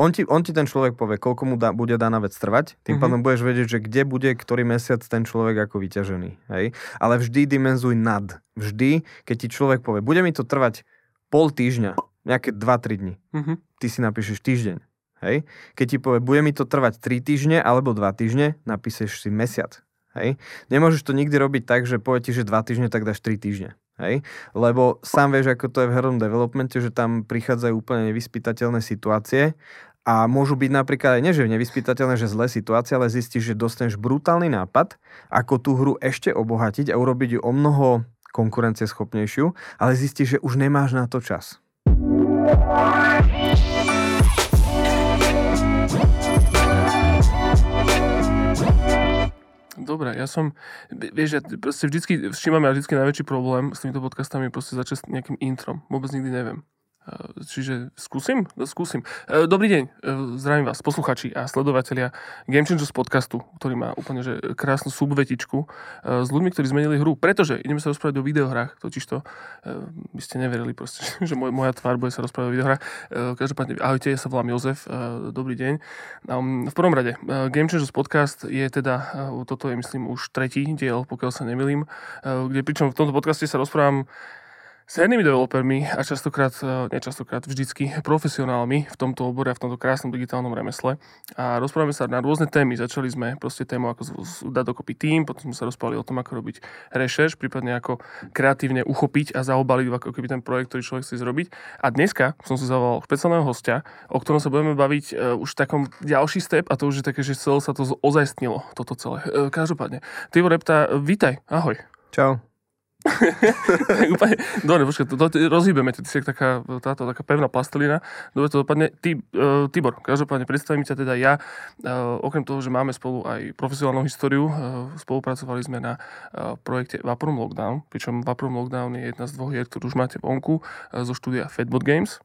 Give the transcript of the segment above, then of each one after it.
on ti, on ti ten človek povie, koľko mu dá, bude daná vec trvať, tým mm-hmm. pádom budeš vedieť, že kde bude ktorý mesiac ten človek ako vyťažený. Hej? Ale vždy dimenzuj nad. Vždy, keď ti človek povie, bude mi to trvať pol týždňa, nejaké 2-3 dní, mm-hmm. ty si napíšeš týždeň. Hej? Keď ti povie, bude mi to trvať 3 týždne alebo 2 týždne, napíšeš si mesiac. Hej? Nemôžeš to nikdy robiť tak, že povie ti, že 2 týždne, tak dáš 3 týždne. Hej? Lebo sám vieš, ako to je v hernom developmente, že tam prichádzajú úplne nevyspytateľné situácie a môžu byť napríklad aj nie, že nevyspytateľné, že zlé situácie, ale zistíš, že dostaneš brutálny nápad, ako tú hru ešte obohatiť a urobiť ju o mnoho konkurencieschopnejšiu, ale zistíš, že už nemáš na to čas. Dobre, ja som, vieš, ja proste vždycky, všímam ja vždycky najväčší problém s týmito podcastami proste začať nejakým introm. Vôbec nikdy neviem. Čiže skúsim? No, skúsim. E, dobrý deň, e, zdravím vás, posluchači a sledovatelia Game Changers podcastu, ktorý má úplne že krásnu subvetičku s ľuďmi, ktorí zmenili hru. Pretože ideme sa rozprávať o videohrách, totižto by ste neverili proste, že moja tvár bude sa rozprávať o videohrách. Každopádne, ahojte, ja sa volám Jozef, dobrý deň. V prvom rade, Game Changers podcast je teda, toto je myslím už tretí diel, pokiaľ sa nemilím, kde pričom v tomto podcaste sa rozprávam s hernými developermi a častokrát, e, nečastokrát, vždycky profesionálmi v tomto obore a v tomto krásnom digitálnom remesle. A rozprávame sa na rôzne témy. Začali sme proste tému, ako dať dokopy tým, potom sme sa rozprávali o tom, ako robiť rešerš, prípadne ako kreatívne uchopiť a zaobaliť ako keby ten projekt, ktorý človek chce zrobiť. A dneska som si zavolal špeciálneho hostia, o ktorom sa budeme baviť uh, už v takom ďalší step a to už je také, že celé sa to ozajstnilo, toto celé. Uh, každopádne. Tibor Repta, vítaj, ahoj. Čau. úplne, dobre, počkaj, to, to, to rozhýbeme, ty si taká, táto taká pevná plastelina. Dobre, to dopadne. Ty, uh, Tibor, každopádne predstavím ťa teda ja. Uh, okrem toho, že máme spolu aj profesionálnu históriu, uh, spolupracovali sme na uh, projekte Vaporum Lockdown, pričom Vaporum Lockdown je jedna z dvoch hier, ktorú už máte vonku uh, zo štúdia Fedbot Games.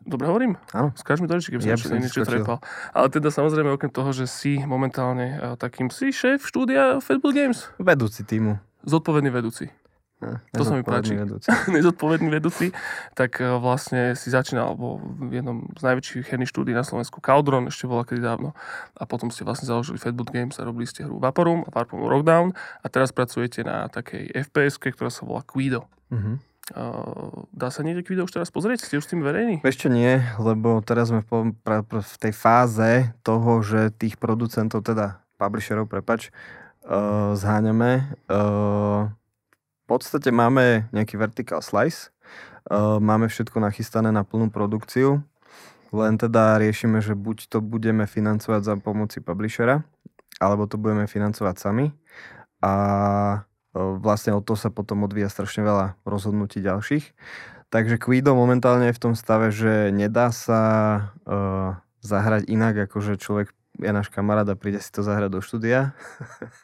Dobre hovorím? Áno. Skáž mi to keby ja som niečo trepal. Ale teda samozrejme, okrem toho, že si momentálne uh, takým si šéf štúdia Fedbot Games. Vedúci týmu. Zodpovedný vedúci. Ja, to sa mi páči. Vedúci. Nezodpovedný vedúci. Tak e, vlastne si začínal vo v jednom z najväčších herných štúdí na Slovensku Caldron, ešte bola kedy dávno. A potom ste vlastne založili Fatboot Games a robili ste hru Vaporum a Vaporum Rockdown. A teraz pracujete na takej fps ktorá sa volá Quido. Uh-huh. Uh, dá sa niekde Quido už teraz pozrieť? Ste už s tým verejní? Ešte nie, lebo teraz sme v, v tej fáze toho, že tých producentov, teda publisherov, prepač, uh, zháňame. Uh, podstate máme nejaký vertical slice, uh, máme všetko nachystané na plnú produkciu, len teda riešime, že buď to budeme financovať za pomoci publishera, alebo to budeme financovať sami. A uh, vlastne od toho sa potom odvíja strašne veľa rozhodnutí ďalších. Takže Quido momentálne je v tom stave, že nedá sa uh, zahrať inak, ako že človek je náš kamarát a príde si to zahrať do štúdia.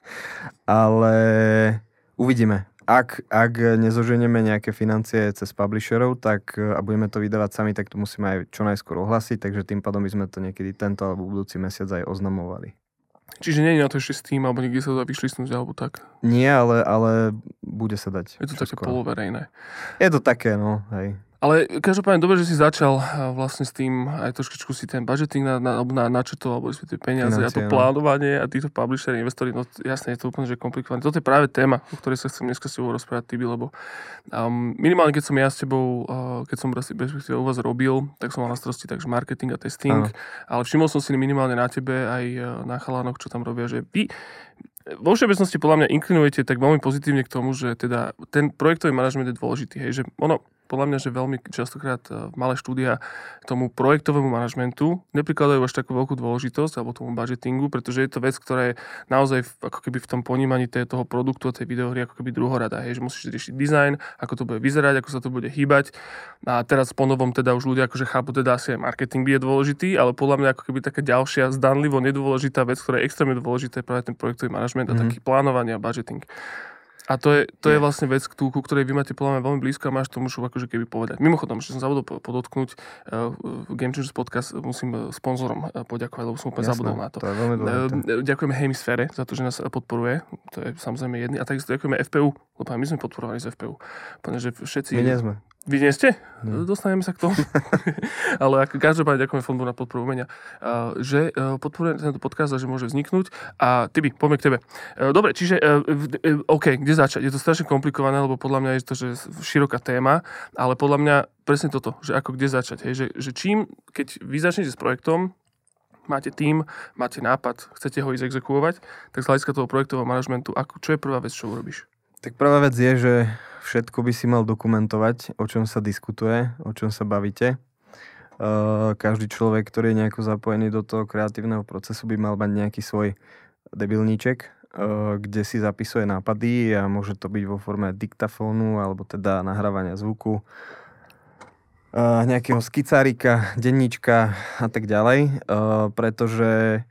Ale uvidíme ak, ak nezoženieme nejaké financie cez publisherov tak, a budeme to vydávať sami, tak to musíme aj čo najskôr ohlasiť, takže tým pádom by sme to niekedy tento alebo budúci mesiac aj oznamovali. Čiže nie je na to ešte s tým, alebo niekde sa to dá vyšlisnúť, alebo tak? Nie, ale, ale bude sa dať. Je to také poloverejné. Je to také, no, hej. Ale každopádne dobre, že si začal vlastne s tým aj trošičku si ten budgeting na, na, na, načetol, alebo si tie peniaze Financie, a to no. plánovanie a títo publishery, investori, no jasne je to úplne že komplikované. Toto je práve téma, o ktorej sa chcem dneska s tebou rozprávať, Tibi, lebo um, minimálne keď som ja s tebou, uh, keď som respektíve u vás robil, tak som mal na starosti takže marketing a testing, ano. ale všimol som si minimálne na tebe aj uh, na chalánoch, čo tam robia, že vy vo všeobecnosti podľa mňa inklinujete tak veľmi pozitívne k tomu, že teda ten projektový manažment je dôležitý, hej, že ono, podľa mňa, že veľmi častokrát e, malé štúdia tomu projektovému manažmentu neprikladajú až takú veľkú dôležitosť alebo tomu budgetingu, pretože je to vec, ktorá je naozaj ako keby v tom ponímaní toho produktu a tej videohry ako keby druhorada. Hej, že musíš riešiť dizajn, ako to bude vyzerať, ako sa to bude hýbať. A teraz po novom teda už ľudia akože chápu, teda asi aj marketing je dôležitý, ale podľa mňa ako keby taká ďalšia zdanlivo nedôležitá vec, ktorá je extrémne dôležitá, je práve ten projektový manažment mm-hmm. a mhm. taký plánovanie a budgeting. A to je, to je vlastne vec, ku, ku ktorej vy máte podľa mňa veľmi blízko a máš to mušu akože keby povedať. Mimochodom, že som zabudol podotknúť, uh, Game Changers podcast musím eh, sponzorom uh, poďakovať, lebo som úplne zabudol na to. to je veľmi uh, ďakujeme Hemisfére za to, že nás podporuje. To je samozrejme jedný. A takisto ďakujeme FPU, lebo my sme podporovali z FPU. Úplne, že všetci... My nie sme. Vy nie ste? Hmm. Dostaneme sa k tomu. Ale ako každopádne ďakujem Fondu na podporu umenia, že e, podporuje tento podcast a že môže vzniknúť. A ty by, poďme k tebe. E, dobre, čiže e, OK, kde začať? Je to strašne komplikované, lebo podľa mňa je to že široká téma, ale podľa mňa presne toto, že ako kde začať. Hej? Že, že čím, keď vy začnete s projektom, máte tým, máte nápad, chcete ho ísť exekuovať, tak z hľadiska toho projektového manažmentu, ako, čo je prvá vec, čo urobíš? Tak prvá vec je, že všetko by si mal dokumentovať, o čom sa diskutuje, o čom sa bavíte. Každý človek, ktorý je nejako zapojený do toho kreatívneho procesu, by mal mať nejaký svoj debilníček, kde si zapisuje nápady a môže to byť vo forme diktafónu alebo teda nahrávania zvuku, nejakého skicárika, denníčka a tak ďalej, pretože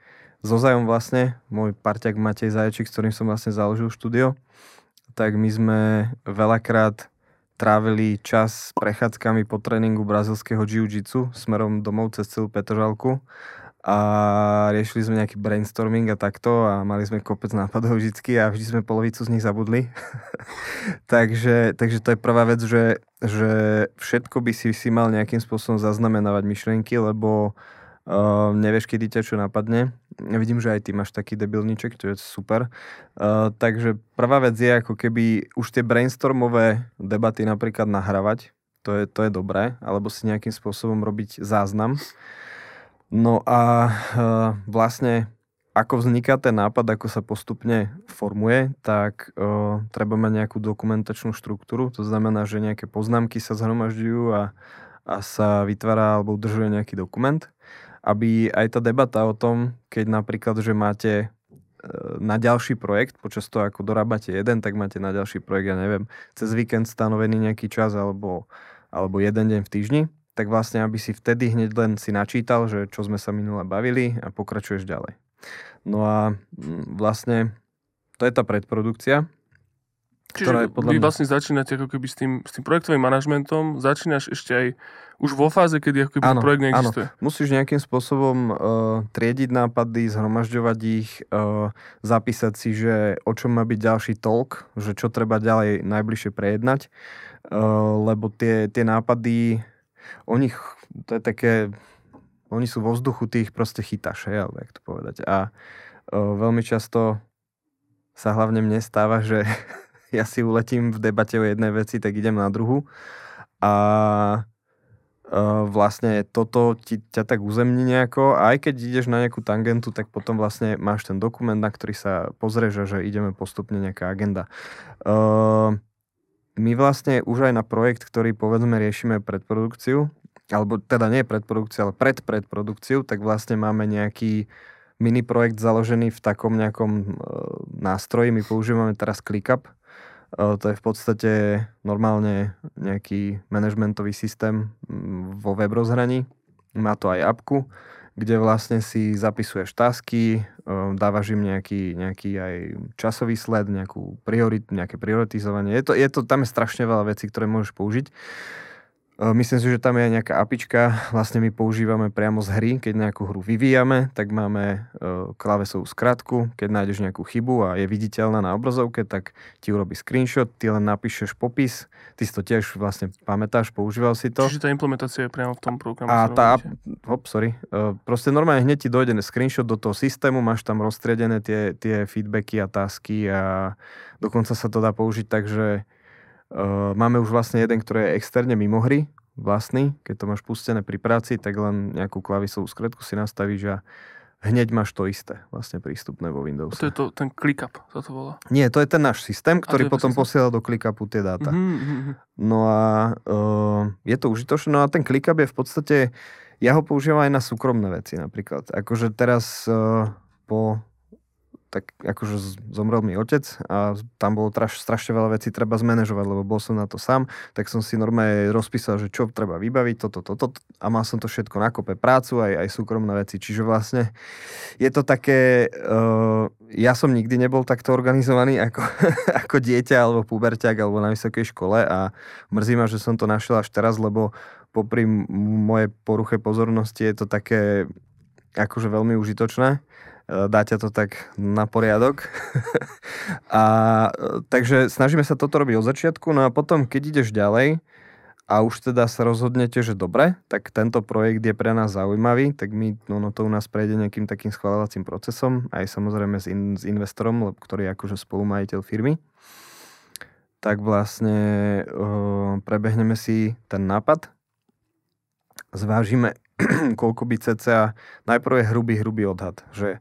so Zajom vlastne, môj parťak Matej Zaječík, s ktorým som vlastne založil štúdio, tak my sme veľakrát trávili čas s prechádzkami po tréningu brazilského jiu-jitsu smerom domov cez celú Petržalku a riešili sme nejaký brainstorming a takto a mali sme kopec nápadov vždycky a vždy sme polovicu z nich zabudli. takže, takže to je prvá vec, že, že všetko by si si mal nejakým spôsobom zaznamenávať myšlienky, lebo Uh, nevieš, kedy ťa čo napadne. Vidím, že aj ty máš taký debilníček, to je super. Uh, takže prvá vec je ako keby už tie brainstormové debaty napríklad nahrávať, to je, to je dobré, alebo si nejakým spôsobom robiť záznam. No a uh, vlastne ako vzniká ten nápad, ako sa postupne formuje, tak uh, treba mať nejakú dokumentačnú štruktúru, to znamená, že nejaké poznámky sa zhromažďujú a, a sa vytvára alebo udržuje nejaký dokument aby aj tá debata o tom, keď napríklad, že máte e, na ďalší projekt, počas toho, ako dorábate jeden, tak máte na ďalší projekt, ja neviem, cez víkend stanovený nejaký čas alebo, alebo jeden deň v týždni, tak vlastne, aby si vtedy hneď len si načítal, že čo sme sa minule bavili a pokračuješ ďalej. No a mm, vlastne to je tá predprodukcia, Čiže ktorá je podľa vy mňa... vlastne začínate ako keby s tým, s tým projektovým manažmentom, začínaš ešte aj už vo fáze, kedy ako keby áno, projekt neexistuje. Áno. Musíš nejakým spôsobom uh, triediť nápady, zhromažďovať ich, uh, zapísať si, že o čom má byť ďalší talk, že čo treba ďalej najbližšie prejednať, uh, lebo tie, tie nápady, o nich, to je také, oni sú vo vzduchu, ty ich proste chytáš, hej, alebo jak to povedať. A uh, veľmi často sa hlavne mne stáva, že ja si uletím v debate o jednej veci, tak idem na druhu. A uh, vlastne toto ti, ťa tak uzemní nejako a aj keď ideš na nejakú tangentu, tak potom vlastne máš ten dokument, na ktorý sa pozrieš že ideme postupne nejaká agenda. Uh, my vlastne už aj na projekt, ktorý povedzme riešime predprodukciu, alebo teda nie predprodukciu, ale pred tak vlastne máme nejaký mini projekt založený v takom nejakom uh, nástroji. My používame teraz ClickUp, to je v podstate normálne nejaký manažmentový systém mm, vo web rozhraní. Má to aj apku, kde vlastne si zapisuješ tasky, dávaš im nejaký, nejaký aj časový sled, nejakú priorit, nejaké prioritizovanie. Je to, je to, tam je strašne veľa vecí, ktoré môžeš použiť. Myslím si, že tam je aj nejaká apička, vlastne my používame priamo z hry, keď nejakú hru vyvíjame, tak máme klávesovú skratku, keď nájdeš nejakú chybu a je viditeľná na obrazovke, tak ti urobí screenshot, ty len napíšeš popis, ty si to tiež vlastne pamätáš, používal si to. Čiže tá implementácia je priamo v tom programe. A tá, hop, sorry, proste normálne hneď ti dojde screenshot do toho systému, máš tam roztriedené tie, tie feedbacky a tasky a dokonca sa to dá použiť tak, že máme už vlastne jeden, ktorý je externe mimo hry, vlastný. Keď to máš pustené pri práci, tak len nejakú klavisovú skretku si nastavíš a hneď máš to isté vlastne prístupné vo Windows. To je to, ten ClickUp, sa to volá? Nie, to je ten náš systém, ktorý potom systém? posiela do ClickUpu tie dáta. Mm-hmm. No a uh, je to užitočné. No a ten ClickUp je v podstate, ja ho používam aj na súkromné veci napríklad. Akože teraz uh, po tak akože zomrel mi otec a tam bolo traš, strašne veľa vecí treba zmanéžovať, lebo bol som na to sám, tak som si normálne rozpísal, že čo treba vybaviť, toto, toto, to, a mal som to všetko na kope, prácu aj, aj súkromné veci, čiže vlastne je to také, uh, ja som nikdy nebol takto organizovaný ako, ako dieťa alebo puberťak alebo na vysokej škole a mrzí ma, že som to našiel až teraz, lebo popri mojej poruche pozornosti je to také akože veľmi užitočné E, dá ťa to tak na poriadok. a e, takže snažíme sa toto robiť od začiatku, no a potom, keď ideš ďalej a už teda sa rozhodnete, že dobre, tak tento projekt je pre nás zaujímavý, tak my, no, no to u nás prejde nejakým takým schváľovacím procesom, aj samozrejme s, in, s investorom, ktorý je akože spolumajiteľ firmy. Tak vlastne uh, prebehneme si ten nápad, zvážime, koľko by cca, najprv je hrubý, hrubý odhad, že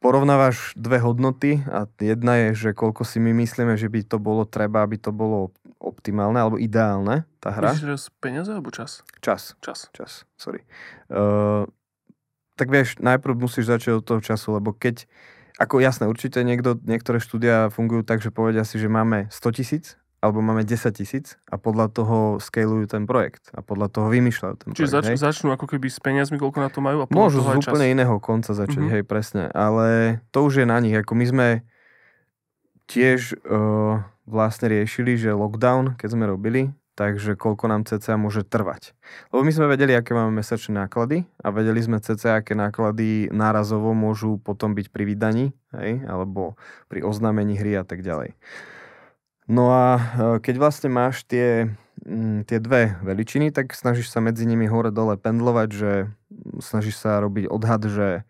porovnávaš dve hodnoty a jedna je, že koľko si my myslíme, že by to bolo treba, aby to bolo optimálne alebo ideálne, tá hra. Myslíš peniaze alebo čas? Čas. Čas. Čas, sorry. Uh, tak vieš, najprv musíš začať od toho času, lebo keď, ako jasné, určite niekto, niektoré štúdia fungujú tak, že povedia si, že máme 100 tisíc alebo máme 10 tisíc a podľa toho scalujú ten projekt a podľa toho vymýšľajú ten Čiže projekt. Čiže začnú ako keby s peniazmi, koľko na to majú a podľa Môžu toho z úplne čas. iného konca začať, mm-hmm. hej, presne. Ale to už je na nich. Ako my sme tiež uh, vlastne riešili, že lockdown, keď sme robili, takže koľko nám CCA môže trvať. Lebo my sme vedeli, aké máme mesačné náklady a vedeli sme CCA, aké náklady nárazovo môžu potom byť pri vydaní, hej, alebo pri oznámení hry a tak ďalej. No a e, keď vlastne máš tie, mm, tie dve veličiny, tak snažíš sa medzi nimi hore-dole pendlovať, že snažíš sa robiť odhad, že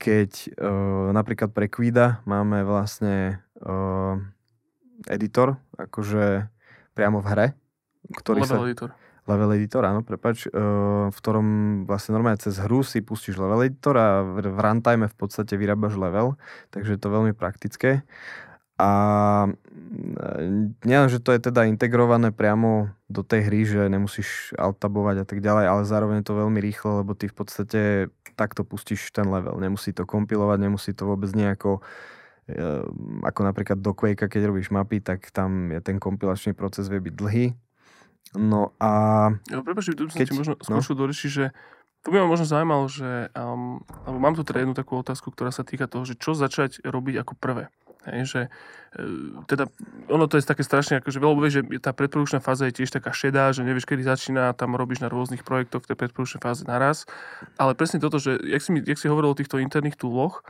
keď e, napríklad pre Quida máme vlastne e, editor, akože priamo v hre, ktorý level sa... editor. Level editor, áno, prepač, e, v ktorom vlastne normálne cez hru si pustíš level editor a v, v runtime v podstate vyrábaš level, takže je to veľmi praktické. A mm, nielen, že to je teda integrované priamo do tej hry, že nemusíš altabovať a tak ďalej, ale zároveň je to veľmi rýchlo, lebo ty v podstate takto pustíš ten level. Nemusí to kompilovať, nemusí to vôbec nejako ehm, ako napríklad do Quake, keď robíš mapy, tak tam je ten kompilačný proces vie byť dlhý. No a... Ja, prepáč, tu keď, možno no? dorešiť, že to by ma možno zaujímalo, že um, alebo mám tu teda jednu takú otázku, ktorá sa týka toho, že čo začať robiť ako prvé. Hej, že e, teda ono to je také strašne, akože veľa vieš, že tá predprodukčná fáza je tiež taká šedá, že nevieš, kedy začína, tam robíš na rôznych projektoch v tej predprodukčnej fáze naraz. Ale presne toto, že jak si, mi, jak si hovoril o týchto interných túloch,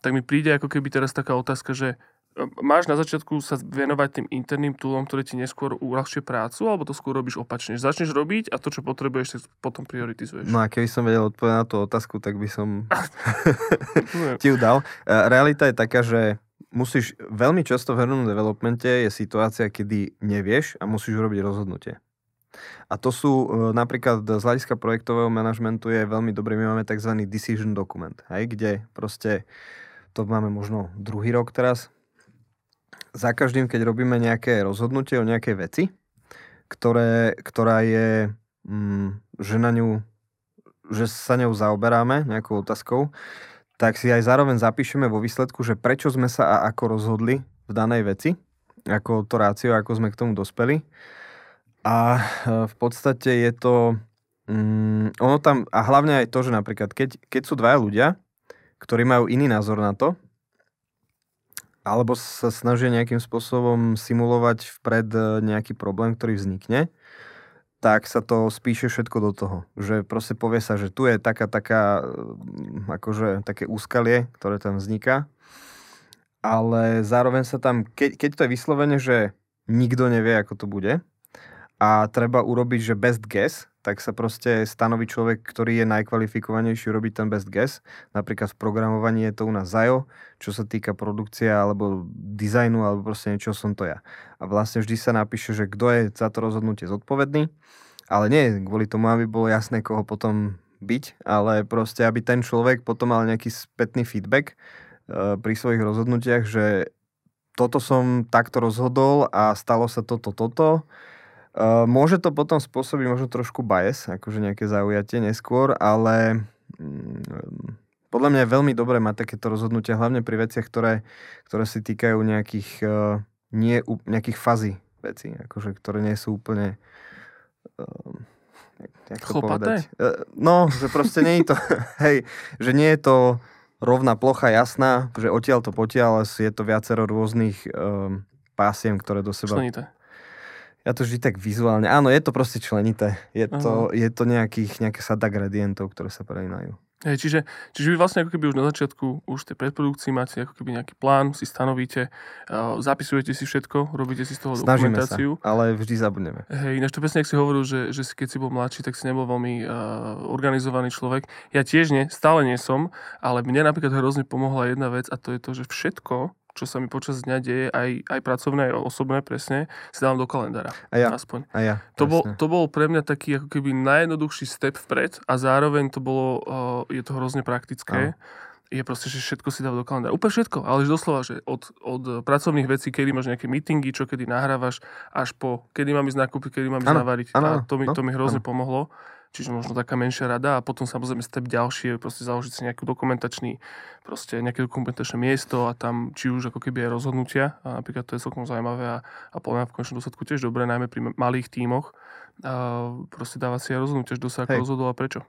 tak mi príde ako keby teraz taká otázka, že e, máš na začiatku sa venovať tým interným túlom, ktoré ti neskôr uľahčuje prácu, alebo to skôr robíš opačne? Že začneš robiť a to, čo potrebuješ, si potom prioritizuješ. No a keby som vedel odpovedať na tú otázku, tak by som ti ju dal. E, realita je taká, že musíš veľmi často v hernom developmente je situácia, kedy nevieš a musíš urobiť rozhodnutie. A to sú e, napríklad z hľadiska projektového manažmentu je veľmi dobrý, my máme tzv. decision dokument, hej, kde proste, to máme možno druhý rok teraz, za každým, keď robíme nejaké rozhodnutie o nejakej veci, ktoré, ktorá je, mm, že na ňu, že sa ňou zaoberáme, nejakou otázkou, tak si aj zároveň zapíšeme vo výsledku, že prečo sme sa a ako rozhodli v danej veci, ako to rácio, ako sme k tomu dospeli. A e, v podstate je to... Mm, ono tam, a hlavne aj to, že napríklad, keď, keď sú dvaja ľudia, ktorí majú iný názor na to, alebo sa snažia nejakým spôsobom simulovať vpred e, nejaký problém, ktorý vznikne, tak sa to spíše všetko do toho. Že proste povie sa, že tu je taká, taká, mm, akože také úskalie, ktoré tam vzniká. Ale zároveň sa tam, keď, keď to je vyslovene, že nikto nevie, ako to bude a treba urobiť, že best guess, tak sa proste stanoví človek, ktorý je najkvalifikovanejší robiť ten best guess. Napríklad v programovaní je to u nás ZAJO, čo sa týka produkcia alebo dizajnu alebo proste niečo som to ja. A vlastne vždy sa napíše, že kto je za to rozhodnutie zodpovedný, ale nie kvôli tomu, aby bolo jasné, koho potom byť, ale proste, aby ten človek potom mal nejaký spätný feedback uh, pri svojich rozhodnutiach, že toto som takto rozhodol a stalo sa toto, toto Uh, môže to potom spôsobiť možno trošku bias, akože nejaké zaujatie neskôr, ale um, podľa mňa je veľmi dobré mať takéto rozhodnutia, hlavne pri veciach, ktoré, ktoré si týkajú nejakých, uh, nie, nejakých fazí veci, akože, ktoré nie sú úplne uh, jak to povedať? Uh, no, že proste nie je to, hej, že nie je to rovná plocha jasná, že odtiaľ to potiaľ, ale je to viacero rôznych um, pásiem, ktoré do seba... Členité ja to vždy tak vizuálne, áno, je to proste členité. Je to, je to nejakých, nejaké sada gradientov, ktoré sa prelínajú. Hej, čiže, čiže vy vlastne ako keby už na začiatku, už tej predprodukcii máte ako keby nejaký plán, si stanovíte, uh, zapisujete si všetko, robíte si z toho Snažíme dokumentáciu. sa, ale vždy zabudneme. Hej, ináč to presne, ak si hovoril, že, že si, keď si bol mladší, tak si nebol veľmi uh, organizovaný človek. Ja tiež nie, stále nie som, ale mne napríklad hrozne pomohla jedna vec a to je to, že všetko, čo sa mi počas dňa deje, aj, aj pracovné, aj osobné presne, si dávam do kalendára. A ja. Aspoň. A ja, To bol, to bol pre mňa taký ako keby najjednoduchší step vpred a zároveň to bolo, uh, je to hrozne praktické. Je proste, že všetko si dáva do kalendára. Úplne všetko, ale že doslova, že od, od pracovných vecí, kedy máš nejaké meetingy, čo kedy nahrávaš, až po kedy mám ísť nakúpiť, kedy mám ísť navariť. a to mi, no, to mi hrozne áno. pomohlo. Čiže možno taká menšia rada a potom samozrejme step ďalší je proste založiť si nejaký dokumentačný, proste nejaké dokumentačné miesto a tam či už ako keby aj rozhodnutia. A napríklad to je celkom zaujímavé a, a podľa v konečnom dôsledku tiež dobré, najmä pri malých tímoch. A proste dávať si aj rozhodnutia, kto sa ako rozhodol a prečo.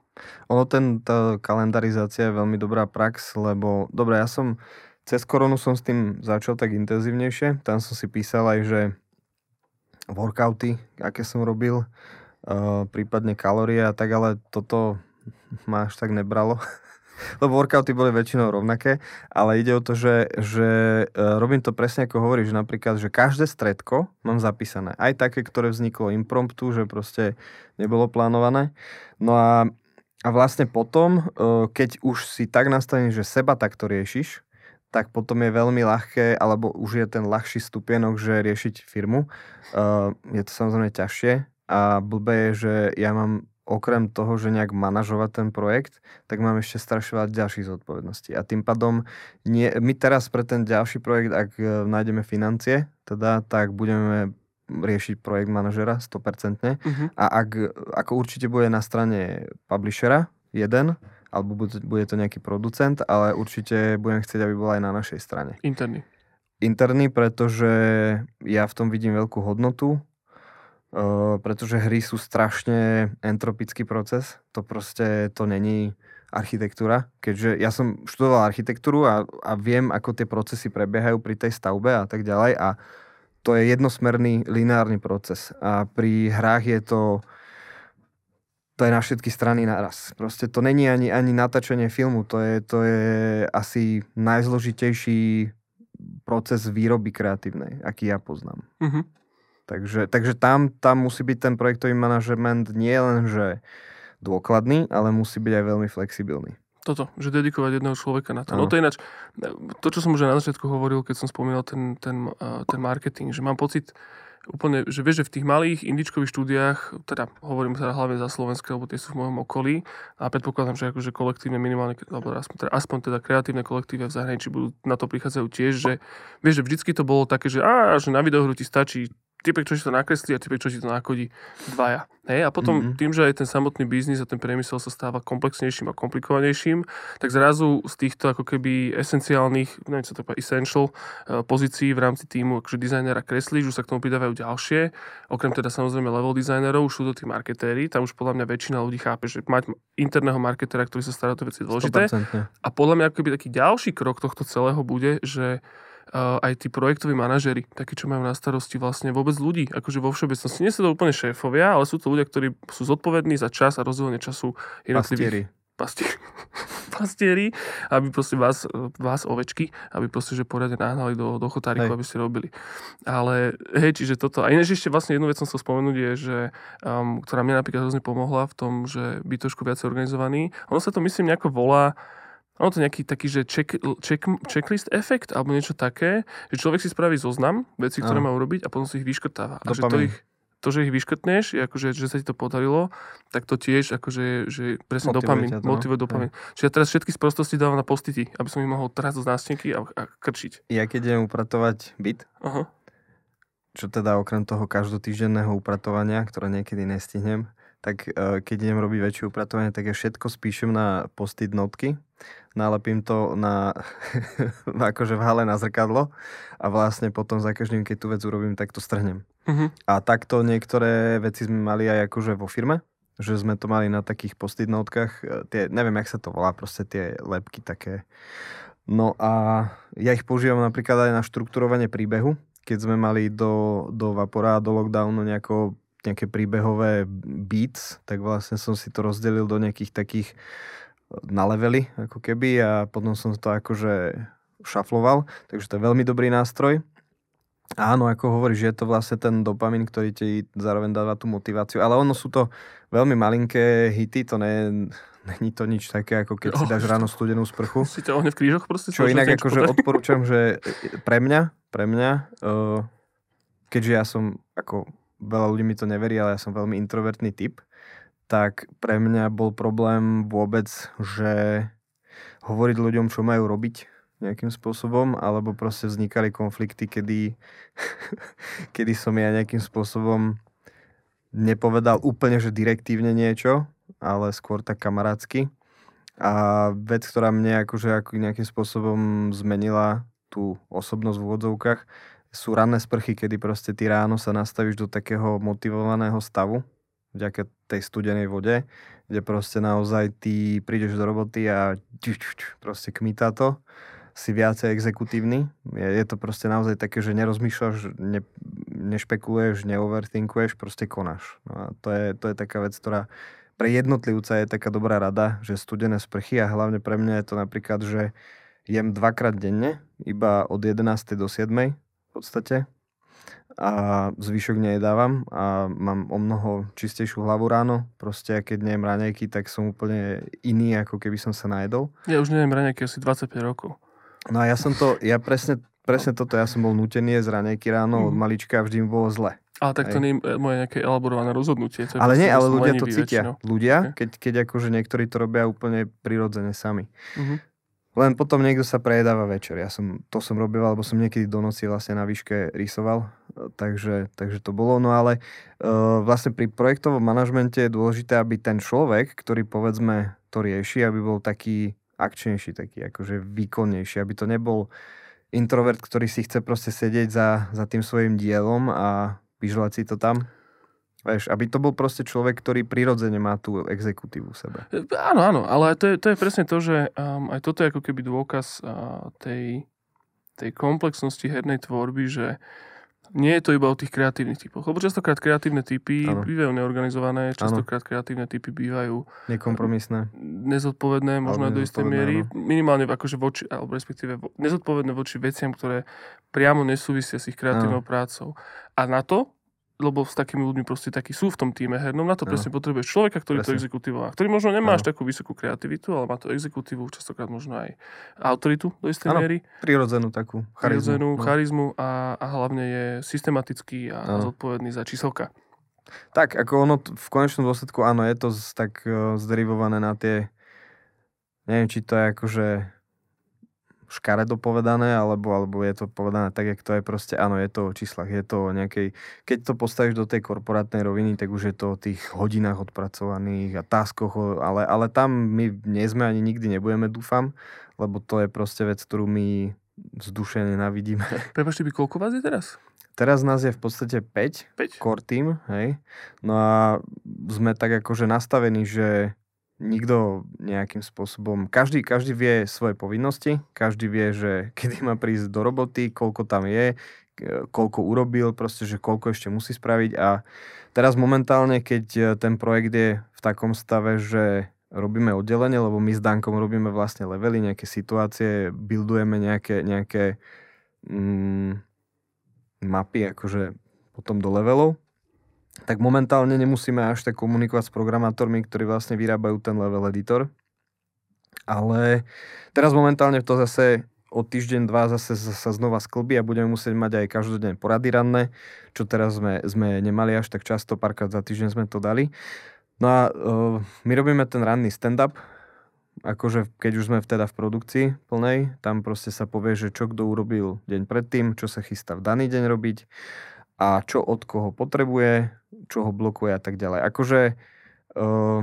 Ono ten, tá kalendarizácia je veľmi dobrá prax, lebo dobre, ja som cez koronu som s tým začal tak intenzívnejšie. Tam som si písal aj, že workouty, aké som robil, prípadne kalórie a tak, ale toto ma až tak nebralo. Lebo workouty boli väčšinou rovnaké, ale ide o to, že, že uh, robím to presne ako hovoríš, napríklad, že každé stredko mám zapísané. Aj také, ktoré vzniklo impromptu, že proste nebolo plánované. No a, a vlastne potom, uh, keď už si tak nastavený, že seba takto riešiš, tak potom je veľmi ľahké, alebo už je ten ľahší stupienok, že riešiť firmu. Je to samozrejme ťažšie a blbé je, že ja mám okrem toho, že nejak manažovať ten projekt, tak mám ešte strašne veľa ďalších zodpovedností. A tým pádom nie, my teraz pre ten ďalší projekt, ak e, nájdeme financie, teda, tak budeme riešiť projekt manažera 100%. Uh-huh. A ak, ako určite bude na strane publishera jeden, alebo bude, bude to nejaký producent, ale určite budem chcieť, aby bol aj na našej strane. Interný. Interný, pretože ja v tom vidím veľkú hodnotu, uh, pretože hry sú strašne entropický proces. To proste, to není architektúra, keďže ja som študoval architektúru a, a viem, ako tie procesy prebiehajú pri tej stavbe a tak ďalej a to je jednosmerný lineárny proces. A pri hrách je to to je na všetky strany naraz. Proste to není ani, ani natáčanie filmu, to je, to je asi najzložitejší proces výroby kreatívnej, aký ja poznám. Uh-huh. Takže, takže tam, tam musí byť ten projektový manažement nie len, že dôkladný, ale musí byť aj veľmi flexibilný. Toto, že dedikovať jedného človeka na to. Áno. No to ináč, to, čo som už na začiatku hovoril, keď som spomínal ten, ten, ten marketing, že mám pocit, úplne, že vieš, že v tých malých indičkových štúdiách, teda hovorím teda hlavne za Slovenské, lebo tie sú v mojom okolí a predpokladám, že akože kolektívne minimálne, alebo aspoň teda, aspoň teda kreatívne kolektíve v zahraničí budú na to prichádzajú tiež, že vieš, že vždycky to bolo také, že, á, že na videohru ti stačí typek, čo ti to nakreslí a typek, čo ti to nakodí dvaja. Hej? A potom Mhm. mm-hmm. tým, že aj ten samotný biznis a ten priemysel sa stáva komplexnejším a komplikovanejším, tak zrazu z týchto ako keby esenciálnych, neviem, čo to je, essential eh, pozícií v rámci týmu akože dizajnera kreslíš, už sa k tomu pridávajú ďalšie. Okrem teda samozrejme level dizajnerov, už sú to tí marketéri, tam už podľa mňa väčšina ľudí chápe, že mať interného marketera, ktorý sa stará o to veci dôležité. 100%. A podľa mňa akoby taký ďalší krok tohto celého bude, že aj tí projektoví manažery, takí, čo majú na starosti vlastne vôbec ľudí, akože vo všeobecnosti. Nie sú to úplne šéfovia, ale sú to ľudia, ktorí sú zodpovední za čas a rozdelenie času Pastieri. jednotlivých pastieri. pastieri, aby proste vás, vás ovečky, aby proste, že poriadne nahnali do, do chotáriku, Hej. aby ste robili. Ale hej, čiže toto. A ináč ešte vlastne jednu vec som chcel spomenúť je, že um, ktorá mne napríklad hrozne pomohla v tom, že byť trošku viacej organizovaný. Ono sa to myslím nejako volá ono to nejaký taký, že check, check, checklist efekt alebo niečo také, že človek si spraví zoznam vecí, ktoré má urobiť a potom si ich vyškrtáva. A že to, ich, to, že ich vyškrtneš, akože, že sa ti to podarilo, tak to tiež akože, že presne dopamin, no. motivuje dopamin. Čiže ja teraz všetky sprostosti dávam na postity, aby som ich mohol trhať zo nástenky a, a krčiť. Ja keď idem upratovať byt, Aha. čo teda okrem toho každotýždenného upratovania, ktoré niekedy nestihnem, tak e, keď idem robiť väčšie upratovanie, tak ja všetko spíšem na post-it notky, nalepím to na, akože v hale na zrkadlo a vlastne potom za každým, keď tú vec urobím, tak to strhnem. Mhm. A takto niektoré veci sme mali aj akože vo firme, že sme to mali na takých notkách, e, tie, neviem, jak sa to volá, proste tie lepky také. No a ja ich používam napríklad aj na štrukturovanie príbehu, keď sme mali do, do Vapora do lockdownu nejako, nejaké príbehové beats, tak vlastne som si to rozdelil do nejakých takých na levely, ako keby, a potom som to akože šafloval, takže to je veľmi dobrý nástroj. Áno, ako hovoríš, je to vlastne ten dopamin, ktorý ti zároveň dáva tú motiváciu, ale ono sú to veľmi malinké hity, to ne, není to nič také, ako keď oh, si dáš ráno studenú sprchu. Si to v krížoch proste? Čo inak akože odporúčam, že pre mňa, pre mňa, uh, keďže ja som, ako veľa ľudí mi to neverí, ale ja som veľmi introvertný typ, tak pre mňa bol problém vôbec, že hovoriť ľuďom, čo majú robiť, nejakým spôsobom, alebo proste vznikali konflikty, kedy, kedy som ja nejakým spôsobom nepovedal úplne, že direktívne niečo, ale skôr tak kamarátsky. A vec, ktorá mne akože ako nejakým spôsobom zmenila tú osobnosť v úvodzovkách, sú ranné sprchy, kedy proste ty ráno sa nastavíš do takého motivovaného stavu, vďaka tej studenej vode, kde proste naozaj ty prídeš do roboty a proste kmita to si viacej exekutívny. Je, je to proste naozaj také, že nerozmýšľaš, ne, nešpekuluješ, neoverthinkuješ, proste konáš. No a to je, to je taká vec, ktorá pre jednotlivca je taká dobrá rada, že studené sprchy a hlavne pre mňa je to napríklad, že jem dvakrát denne, iba od 11. do 7. v podstate a zvyšok nejedávam a mám o mnoho čistejšiu hlavu ráno. Proste keď nejem raňajky, tak som úplne iný, ako keby som sa najedol. Ja už nejem raňajky asi 25 rokov. No a ja som to, ja presne, presne toto, ja som bol nutený z raňajky ráno mm. od mhm. malička a vždy mi bolo zle. Ale tak to nie je moje nejaké elaborované rozhodnutie. To ale nie, ale ľudia to cítia. Väčšinou. Ľudia, keď, keď akože niektorí to robia úplne prirodzene sami. Mm-hmm. Len potom niekto sa prejedáva večer. Ja som, to som robil, alebo som niekedy do noci vlastne na výške rysoval. Takže, takže to bolo. No ale uh, vlastne pri projektovom manažmente je dôležité, aby ten človek, ktorý povedzme to rieši, aby bol taký akčnejší, taký akože výkonnejší, aby to nebol introvert, ktorý si chce proste sedieť za, za tým svojim dielom a vyžľať si to tam. Vieš, aby to bol proste človek, ktorý prirodzene má tú exekutívu v sebe. E, áno, áno, ale to je, to je presne to, že um, aj toto je ako keby dôkaz uh, tej, tej komplexnosti hernej tvorby, že nie je to iba o tých kreatívnych typoch. Lebo častokrát kreatívne typy ano. bývajú neorganizované, častokrát ano. kreatívne typy bývajú nekompromisné, nezodpovedné, možno aj do istej miery. Ano. Minimálne akože voči, alebo respektíve nezodpovedné voči veciam, ktoré priamo nesúvisia s ich kreatívnou ano. prácou. A na to lebo s takými ľuďmi proste takí sú v tom týme hernom, na to no. presne potrebuješ človeka, ktorý presne. to exekutíva má, ktorý možno nemá no. takú vysokú kreativitu, ale má to exekutívu, častokrát možno aj autoritu do istej ano, miery. prirodzenú takú charizmu. Prirodzenú no. charizmu a, a hlavne je systematický a ano. zodpovedný za číselka. Tak, ako ono v konečnom dôsledku, áno, je to tak uh, zderivované na tie, neviem, či to je akože škaredo povedané, alebo, alebo je to povedané tak, jak to je proste, áno, je to o číslach, je to o nejakej, keď to postavíš do tej korporátnej roviny, tak už je to o tých hodinách odpracovaných a taskoch, ale, ale tam my nie sme ani nikdy nebudeme, dúfam, lebo to je proste vec, ktorú my z duše nenavidíme. Prepačte, by koľko vás je teraz? Teraz nás je v podstate 5, 5? core team, hej. No a sme tak akože nastavení, že nikto nejakým spôsobom, každý, každý vie svoje povinnosti, každý vie, že kedy má prísť do roboty, koľko tam je, koľko urobil, proste, že koľko ešte musí spraviť. A teraz momentálne, keď e, ten projekt je v takom stave, že robíme oddelenie, lebo my s Dankom robíme vlastne levely, nejaké situácie, buildujeme nejaké, nejaké mm, mapy, akože potom do levelov, tak momentálne nemusíme až tak komunikovať s programátormi, ktorí vlastne vyrábajú ten level editor. Ale teraz momentálne to zase o týždeň, dva zase sa znova sklbí a budeme musieť mať aj každodenné porady ranné, čo teraz sme, sme nemali až tak často, párkrát za týždeň sme to dali. No a uh, my robíme ten ranný stand-up, akože keď už sme teda v produkcii plnej, tam proste sa povie, že čo kto urobil deň predtým, čo sa chystá v daný deň robiť a čo od koho potrebuje, čo ho blokuje a tak ďalej. Akože uh,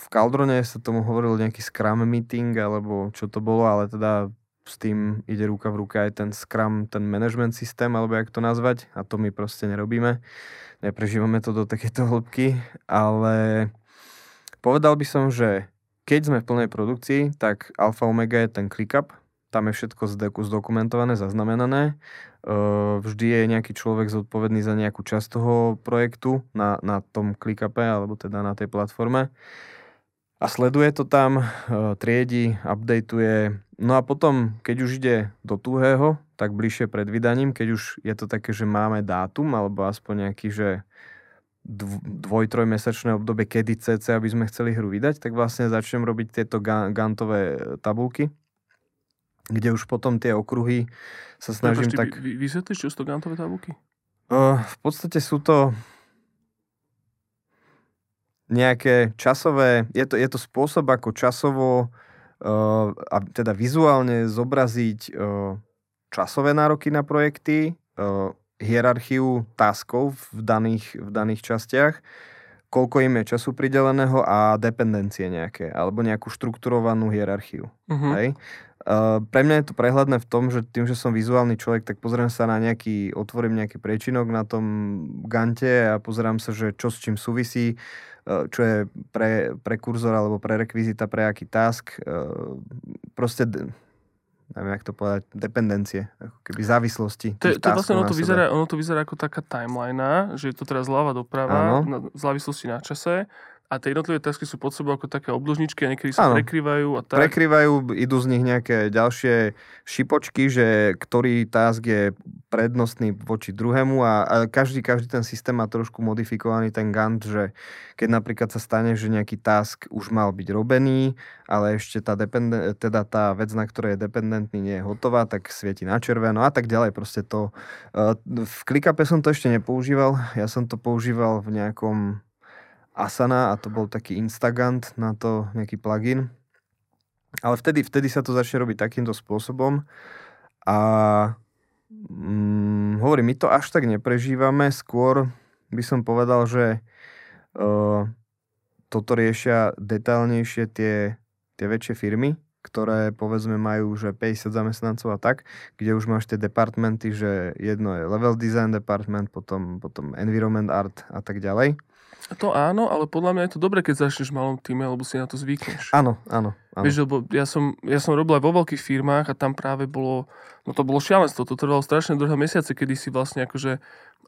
v Caldrone sa tomu hovoril nejaký Scrum meeting, alebo čo to bolo, ale teda s tým ide ruka v ruka aj ten Scrum, ten management systém, alebo jak to nazvať, a to my proste nerobíme. Neprežívame to do takéto hĺbky, ale povedal by som, že keď sme v plnej produkcii, tak alfa omega je ten ClickUp, tam je všetko zdokumentované, zaznamenané. Vždy je nejaký človek zodpovedný za nejakú časť toho projektu na, na tom ClickUpe, alebo teda na tej platforme. a sleduje to tam, triedi, updateuje. No a potom, keď už ide do tuhého, tak bližšie pred vydaním, keď už je to také, že máme dátum, alebo aspoň nejaký, že dvoj, trojmesačné obdobie, kedy CC, aby sme chceli hru vydať, tak vlastne začnem robiť tieto gantové tabulky, kde už potom tie okruhy sa snažím tak... Vy, vysvetlíš, čo sú to gantové tabulky? Uh, v podstate sú to nejaké časové, je to, je to spôsob, ako časovo uh, a teda vizuálne zobraziť uh, časové nároky na projekty, uh, hierarchiu taskov v daných, v daných častiach, koľko im je času prideleného a dependencie nejaké, alebo nejakú štrukturovanú hierarchiu. Uh-huh. Hej? Uh, pre mňa je to prehľadné v tom, že tým, že som vizuálny človek, tak pozriem sa na nejaký, otvorím nejaký prečinok na tom gante a pozerám sa, že čo s čím súvisí, uh, čo je pre, prekurzor alebo prerekvizita pre aký task. Uh, proste neviem, jak to povedať, dependencie, ako keby závislosti. To, to vlastne ono to, vyzerá, ono to vyzerá ako taká timeline, že je to teraz zľava doprava, na, v závislosti na čase a tie jednotlivé tasky sú pod sebou ako také obložničky a niekedy sa ano. prekrývajú a tak. Prekrývajú, idú z nich nejaké ďalšie šipočky, že ktorý task je prednostný voči druhému a, a každý, každý ten systém má trošku modifikovaný ten Gantt, že keď napríklad sa stane, že nejaký task už mal byť robený, ale ešte tá, dependen- teda tá vec, na ktorej je dependentný, nie je hotová, tak svieti na červeno a tak ďalej. Proste to... Uh, v ClickUpe som to ešte nepoužíval, ja som to používal v nejakom Asana a to bol taký Instagant na to, nejaký plugin. Ale vtedy, vtedy sa to začne robiť takýmto spôsobom a mm, hovorím, my to až tak neprežívame, skôr by som povedal, že uh, toto riešia detálnejšie tie, tie väčšie firmy, ktoré povedzme majú že 50 zamestnancov a tak, kde už máš tie departmenty, že jedno je level design department, potom, potom environment art a tak ďalej. To áno, ale podľa mňa je to dobre, keď začneš v malom týme, lebo si na to zvykneš. Áno, áno. áno. Vieš, lebo ja som, ja som robil aj vo veľkých firmách a tam práve bolo, no to bolo šialenstvo, to trvalo strašne dlhé mesiace, kedy si vlastne akože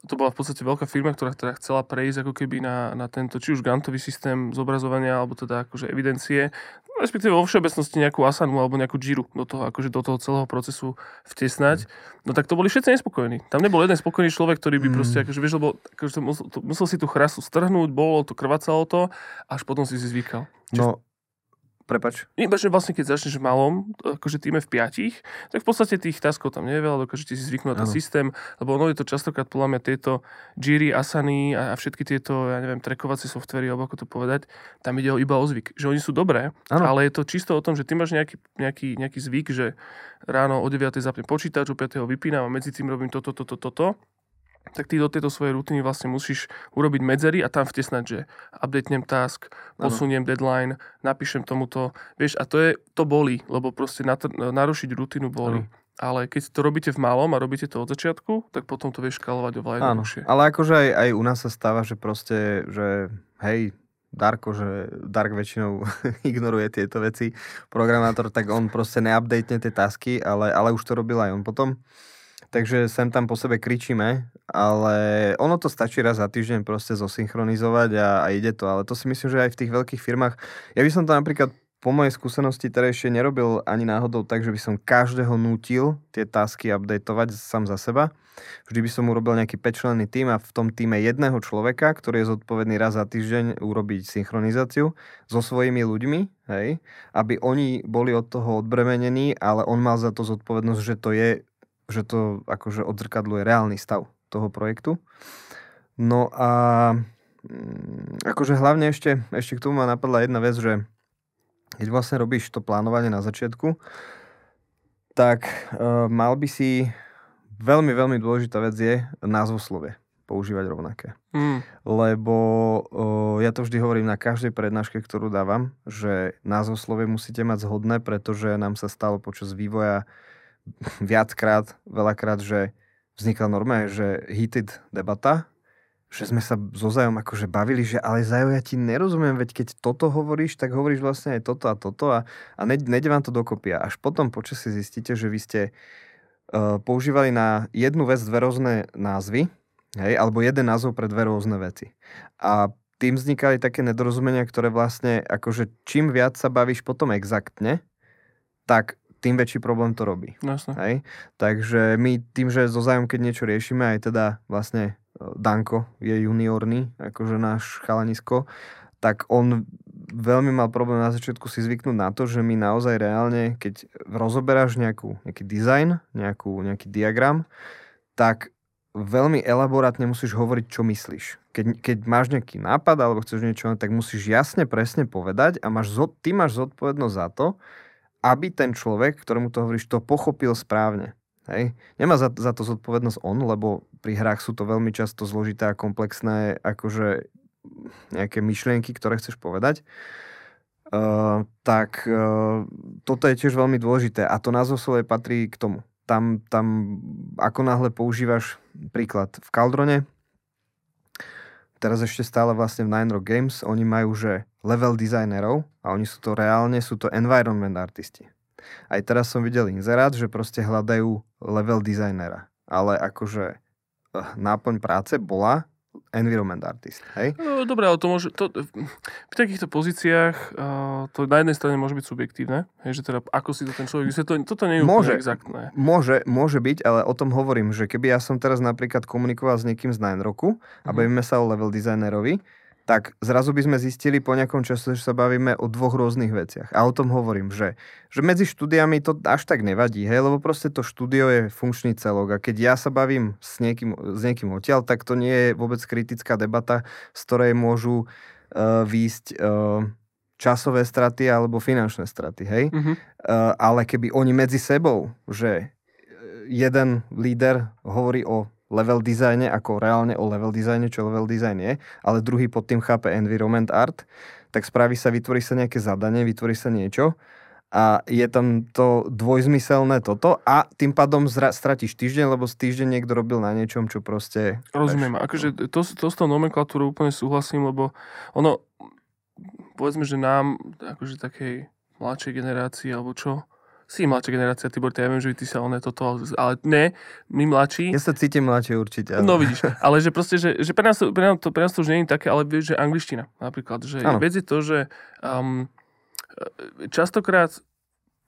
to bola v podstate veľká firma, ktorá teda chcela prejsť ako keby na, na tento, či už Gantový systém zobrazovania, alebo teda akože evidencie, respektíve vo všeobecnosti nejakú Asanu alebo nejakú Jiru do toho, akože do toho celého procesu vtesnať. No tak to boli všetci nespokojní. Tam nebol jeden spokojný človek, ktorý by mm. proste, akože vieš, lebo akože to musel, to, musel si tú chrasu strhnúť, bolo to, krvácalo to, až potom si si zvykal. Čiže... No, Prepač. Iba, že vlastne keď začneš v malom, akože týme v piatich, tak v podstate tých taskov tam nie je veľa, dokážete si zvyknúť na systém, lebo ono je to častokrát podľa mňa tieto Jiri, Asany a, a všetky tieto, ja neviem, trekovacie softvery, alebo ako to povedať, tam ide iba o zvyk. Že oni sú dobré, ano. ale je to čisto o tom, že ty máš nejaký, nejaký, nejaký zvyk, že ráno o 9. zapnem počítač, o 5. vypínam a medzi tým robím toto, toto, toto, toto tak ty do tejto svojej rutiny vlastne musíš urobiť medzery a tam vtesnať, že updatenem task, posuniem ano. deadline, napíšem tomuto, vieš, a to je, to boli, lebo proste natr- narušiť rutinu boli. Ano. Ale keď to robíte v malom a robíte to od začiatku, tak potom to vieš škalovať oveľa jednoduchšie. Ale akože aj, aj u nás sa stáva, že proste, že hej, Darko, že Dark väčšinou ignoruje tieto veci, programátor, tak on proste neupdatene tie tasky, ale, ale už to robil aj on potom takže sem tam po sebe kričíme, ale ono to stačí raz za týždeň proste zosynchronizovať a, a ide to, ale to si myslím, že aj v tých veľkých firmách, ja by som to napríklad po mojej skúsenosti terajšie nerobil ani náhodou tak, že by som každého nútil tie tasky updateovať sám za seba. Vždy by som urobil nejaký 5 tým a v tom týme jedného človeka, ktorý je zodpovedný raz za týždeň urobiť synchronizáciu so svojimi ľuďmi, hej, aby oni boli od toho odbremenení, ale on mal za to zodpovednosť, že to je že to akože odzrkadluje reálny stav toho projektu. No a mm, akože hlavne ešte, ešte k tomu ma napadla jedna vec, že keď vlastne robíš to plánovanie na začiatku, tak uh, mal by si, veľmi, veľmi dôležitá vec je názvoslovie používať rovnaké. Mm. Lebo uh, ja to vždy hovorím na každej prednáške, ktorú dávam, že názvoslovie musíte mať zhodné, pretože nám sa stalo počas vývoja viackrát, veľakrát, že vznikla normálne, že heated debata, že sme sa so Zajom akože bavili, že ale Zajo, ja ti nerozumiem, veď keď toto hovoríš, tak hovoríš vlastne aj toto a toto a, a nejde vám to dokopy. Až potom počasie zistíte, že vy ste uh, používali na jednu vec dve rôzne názvy, hej, alebo jeden názov pre dve rôzne veci. A tým vznikali také nedorozumenia, ktoré vlastne, akože čím viac sa bavíš potom exaktne, tak tým väčší problém to robí. Jasne. Hej? Takže my tým, že so zájom, keď niečo riešime, aj teda vlastne e, Danko je juniorný, akože náš chalanisko, tak on veľmi mal problém na začiatku si zvyknúť na to, že my naozaj reálne, keď rozoberáš nejakú, nejaký dizajn, nejakú, nejaký diagram, tak veľmi elaborátne musíš hovoriť, čo myslíš. Keď, keď máš nejaký nápad alebo chceš niečo, tak musíš jasne, presne povedať a máš, ty máš zodpovednosť za to, aby ten človek, ktorému to hovoríš, to pochopil správne. Hej. Nemá za, za to zodpovednosť on, lebo pri hrách sú to veľmi často zložité a komplexné akože nejaké myšlienky, ktoré chceš povedať. Uh, tak uh, toto je tiež veľmi dôležité a to názov patrí k tomu tam, tam ako náhle používaš príklad v Caldrone, teraz ešte stále vlastne v Nine Rock Games, oni majú, že level designerov a oni sú to reálne, sú to environment artisti. Aj teraz som videl inzerát, že proste hľadajú level designera. Ale akože eh, náplň práce bola environment artist, hej? No, dobre, ale to môže, to, v takýchto pozíciách uh, to na jednej strane môže byť subjektívne, hej, že teda ako si to ten človek to, toto nie je môže, exaktné. Môže, môže byť, ale o tom hovorím, že keby ja som teraz napríklad komunikoval s niekým z Nine Roku a mm. bavíme sa o level designerovi, tak zrazu by sme zistili po nejakom čase, že sa bavíme o dvoch rôznych veciach. A o tom hovorím, že, že medzi štúdiami to až tak nevadí, hej, lebo proste to štúdio je funkčný celok. A keď ja sa bavím s niekým, s niekým odtiaľ, tak to nie je vôbec kritická debata, z ktorej môžu uh, výjsť uh, časové straty alebo finančné straty, hej. Uh-huh. Uh, ale keby oni medzi sebou, že jeden líder hovorí o level dizajne ako reálne o level dizajne, čo level design je, ale druhý pod tým chápe environment art, tak spraví sa, vytvorí sa nejaké zadanie, vytvorí sa niečo a je tam to dvojzmyselné toto a tým pádom zra- stratíš týždeň, lebo z týždeň niekto robil na niečom, čo proste... Rozumiem, akože to, to s tou nomenklatúrou úplne súhlasím, lebo ono, povedzme, že nám, akože takej mladšej generácii, alebo čo, si mladšia generácia, Tibor, ja viem, že ty sa oné toto, ale ne, my mladší. Ja sa cítim mladšie určite. Ale... No vidíš, ale že proste, že, že pre, nás pre, nás to, pre nás to už nie je také, ale vieš, že angličtina napríklad, že ano. vec je to, že um, častokrát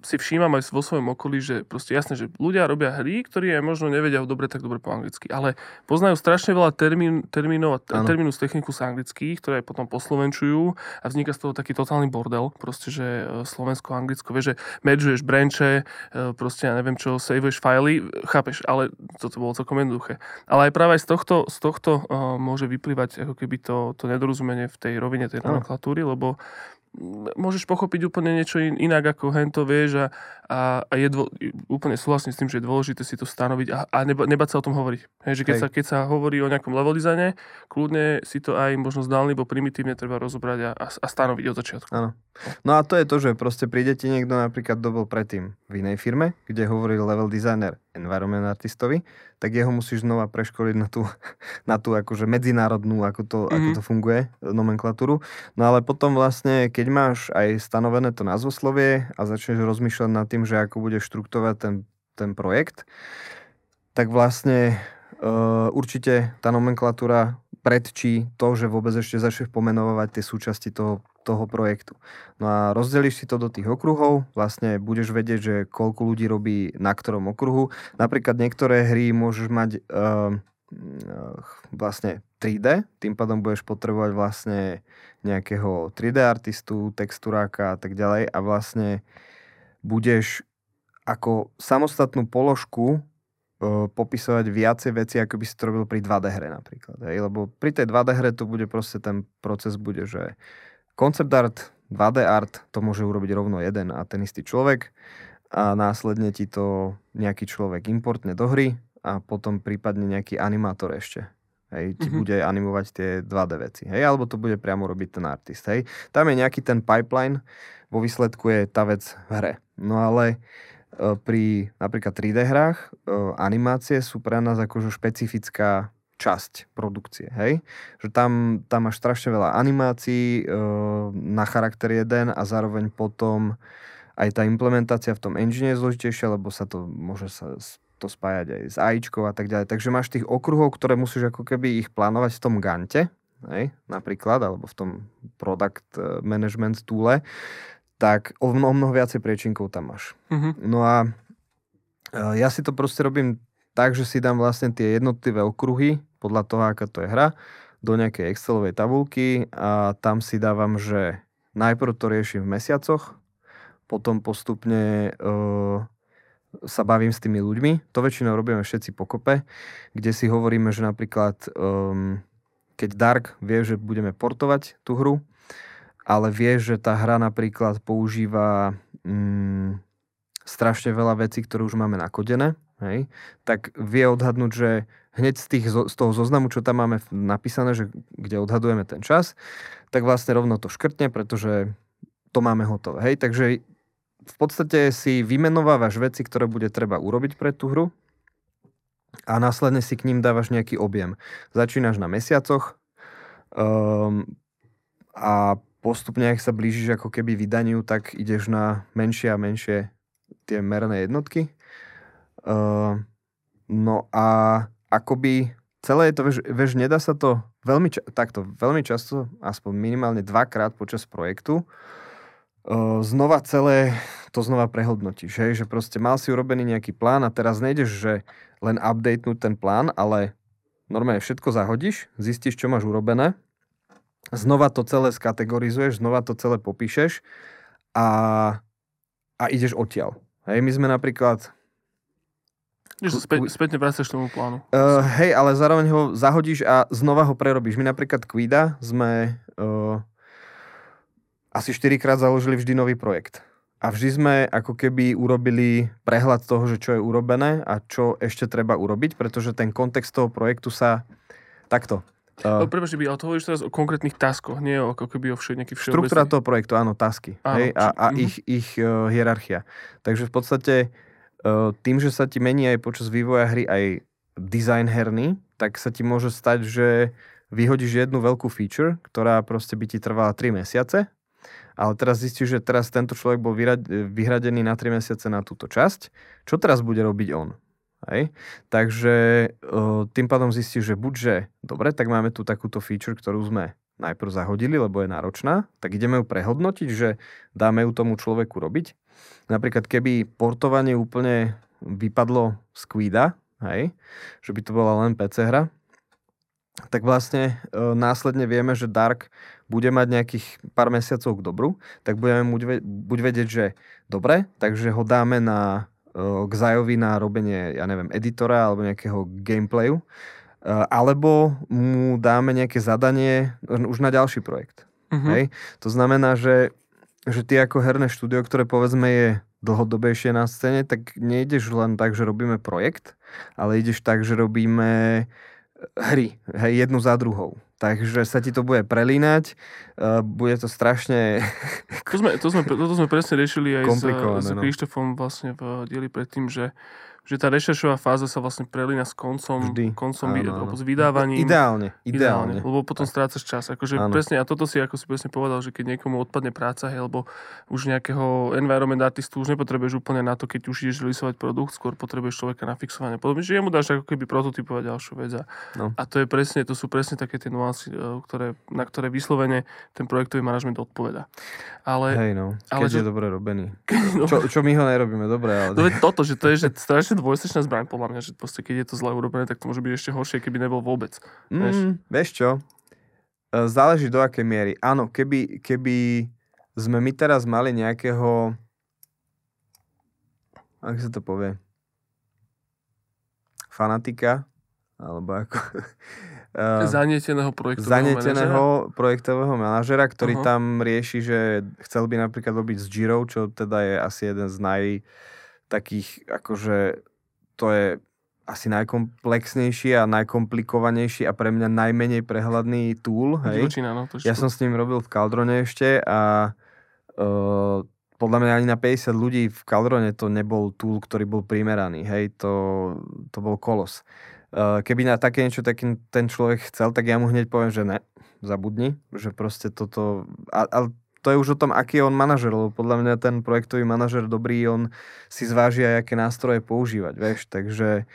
si všímam aj vo svojom okolí, že proste jasné, že ľudia robia hry, ktorí aj možno nevedia dobre tak dobre po anglicky, ale poznajú strašne veľa termín, termínov a termínus technikus anglických, ktoré potom poslovenčujú a vzniká z toho taký totálny bordel, proste, že e, slovensko, anglicko, vieš, že medžuješ branche, e, proste ja neviem čo, saveuješ fily, chápeš, ale toto bolo celkom jednoduché. Ale aj práve z tohto, z tohto uh, môže vyplývať ako keby to, to nedorozumenie v tej rovine tej nomenklatúry, lebo môžeš pochopiť úplne niečo inak ako hento, vieš, a, a, a je dvo, úplne súhlasím s tým, že je dôležité si to stanoviť a, a neba, nebať sa o tom hovoriť. Hej, že keď, sa, keď sa hovorí o nejakom level designe, kľudne si to aj možno zdálny, bo primitívne treba rozobrať a, a, a stanoviť od začiatku. Áno. No a to je to, že proste príde ti niekto napríklad, kto bol predtým v inej firme, kde hovoril level designer environment artistovi, tak jeho musíš znova preškoliť na tú, na tú akože medzinárodnú, ako to, mm-hmm. ako mhm. to funguje, nomenklatúru. No ale potom vlastne, keď máš aj stanovené to názvoslovie a začneš rozmýšľať nad tým, že ako budeš štruktúrovať ten, ten projekt, tak vlastne uh, určite tá nomenklatúra predčí to, že vôbec ešte začneš pomenovať tie súčasti toho toho projektu. No a rozdelíš si to do tých okruhov, vlastne budeš vedieť, že koľko ľudí robí na ktorom okruhu. Napríklad niektoré hry môžeš mať uh, vlastne 3D, tým pádom budeš potrebovať vlastne nejakého 3D artistu, texturáka a tak ďalej a vlastne budeš ako samostatnú položku uh, popisovať viacej veci, ako by si to robil pri 2D hre napríklad. Hej? Lebo pri tej 2D hre to bude proste ten proces bude, že Concept art, 2D art, to môže urobiť rovno jeden a ten istý človek a následne ti to nejaký človek importne do hry a potom prípadne nejaký animátor ešte. Hej, ti mm-hmm. bude animovať tie 2D veci. Hej, alebo to bude priamo robiť ten artist. Hej. Tam je nejaký ten pipeline, vo výsledku je tá vec v hre. No ale e, pri napríklad 3D hrách e, animácie sú pre nás akože špecifická časť produkcie, hej? Že tam, tam máš strašne veľa animácií e, na charakter jeden a zároveň potom aj tá implementácia v tom engine je zložitejšia, lebo sa to môže sa to spájať aj s AIčkou a tak ďalej. Takže máš tých okruhov, ktoré musíš ako keby ich plánovať v tom gante, hej, napríklad, alebo v tom product eh, management toole, tak o mnoho, mnoho viacej priečinkov tam máš. Mhm. No a eh, ja si to proste robím tak, že si dám vlastne tie jednotlivé okruhy, podľa toho, aká to je hra, do nejakej Excelovej tabulky a tam si dávam, že najprv to riešim v mesiacoch, potom postupne uh, sa bavím s tými ľuďmi. To väčšinou robíme všetci pokope, kde si hovoríme, že napríklad um, keď Dark vie, že budeme portovať tú hru, ale vie, že tá hra napríklad používa um, strašne veľa vecí, ktoré už máme nakodené, hej, tak vie odhadnúť, že hneď z, tých, z toho zoznamu, čo tam máme napísané, že kde odhadujeme ten čas, tak vlastne rovno to škrtne, pretože to máme hotové. Hej, takže v podstate si vymenovávaš veci, ktoré bude treba urobiť pre tú hru a následne si k ním dávaš nejaký objem. Začínaš na mesiacoch um, a postupne, ak sa blížiš ako keby vydaniu, tak ideš na menšie a menšie tie merné jednotky. Uh, no a akoby celé je to, vieš, vieš nedá sa to veľmi, ča- takto, veľmi často, aspoň minimálne dvakrát počas projektu, znova celé to znova prehodnotíš, hej? že proste mal si urobený nejaký plán a teraz nejdeš, že len updatenúť ten plán, ale normálne všetko zahodíš, zistíš, čo máš urobené, znova to celé skategorizuješ, znova to celé popíšeš a, a ideš odtiaľ. Hej, my sme napríklad... Späť, spätne vracaš tomu plánu. Uh, hej, ale zároveň ho zahodíš a znova ho prerobíš. My napríklad Quida sme uh, asi 4 krát založili vždy nový projekt. A vždy sme ako keby urobili prehľad toho, že čo je urobené a čo ešte treba urobiť, pretože ten kontext toho projektu sa takto. Uh, Prepač, by, ale to hovoríš teraz o konkrétnych taskoch, nie o, ako keby o všet, všeobecných... Štruktúra toho projektu, áno, tasky. Áno, hej, a a uh-huh. ich, ich uh, hierarchia. Takže v podstate tým, že sa ti mení aj počas vývoja hry aj design herný, tak sa ti môže stať, že vyhodíš jednu veľkú feature, ktorá proste by ti trvala 3 mesiace ale teraz zistíš, že teraz tento človek bol vyhradený na 3 mesiace na túto časť. Čo teraz bude robiť on? Hej? Takže tým pádom zistíš, že buď, že dobre, tak máme tu takúto feature, ktorú sme najprv zahodili, lebo je náročná, tak ideme ju prehodnotiť, že dáme ju tomu človeku robiť. Napríklad, keby portovanie úplne vypadlo z Quida, hej, že by to bola len PC hra, tak vlastne e, následne vieme, že Dark bude mať nejakých pár mesiacov k dobru, tak budeme buď vedieť, že dobre, takže ho dáme na, e, k Zajovi na robenie, ja neviem, editora alebo nejakého gameplayu, e, alebo mu dáme nejaké zadanie už na ďalší projekt. Uh-huh. Hej? To znamená, že, že ty ako herné štúdio, ktoré povedzme je dlhodobejšie na scéne, tak nejdeš len tak, že robíme projekt, ale ideš tak, že robíme hry, hej, jednu za druhou. Takže sa ti to bude prelínať, uh, bude to strašne... to, sme, to, sme, to sme presne riešili aj s, s Krištofom no. vlastne v dieli predtým, že že tá rešeršová fáza sa vlastne prelína s koncom, Vždy. koncom áno, áno. s vydávaním. Ideálne, ideálne. Lebo potom strácaš čas. Akože áno. presne, a toto si ako si presne povedal, že keď niekomu odpadne práca, hej, alebo už nejakého environment artistu už nepotrebuješ úplne na to, keď už ideš releaseovať produkt, skôr potrebuješ človeka na fixovanie. Podobne, že jemu dáš ako keby prototypovať ďalšiu vec. A, no. a to je presne, to sú presne také tie nuancy, e, ktoré, na ktoré vyslovene ten projektový manažment odpoveda. Ale, Hej no, keď ale, je že... dobre robený. no. čo, čo, my ho nerobíme dobre, ale... No toto, že to je že strašne dvojsečná zbraň, podľa mňa, že proste, keď je to zle urobené, tak to môže byť ešte horšie, keby nebol vôbec. Mm, vieš? vieš čo? E, záleží do akej miery. Áno, keby, keby sme my teraz mali nejakého ako sa to povie? Fanatika? Alebo ako... Uh, zanieteného projektového zanieteného manažera? projektového manažera, ktorý uh-huh. tam rieši, že chcel by napríklad robiť s Giro, čo teda je asi jeden z naj takých akože to je asi najkomplexnejší a najkomplikovanejší a pre mňa najmenej prehľadný tool. Hej. Divočina, no, to ja som s ním robil v Caldrone ešte a uh, podľa mňa ani na 50 ľudí v Caldrone to nebol tool, ktorý bol primeraný. Hej, to, to bol kolos. Uh, keby na také niečo taký ten človek chcel, tak ja mu hneď poviem, že ne, zabudni, že proste toto... Ale to je už o tom, aký je on manažer, lebo podľa mňa ten projektový manažer dobrý, on si zváži aj, aké nástroje používať, vieš, takže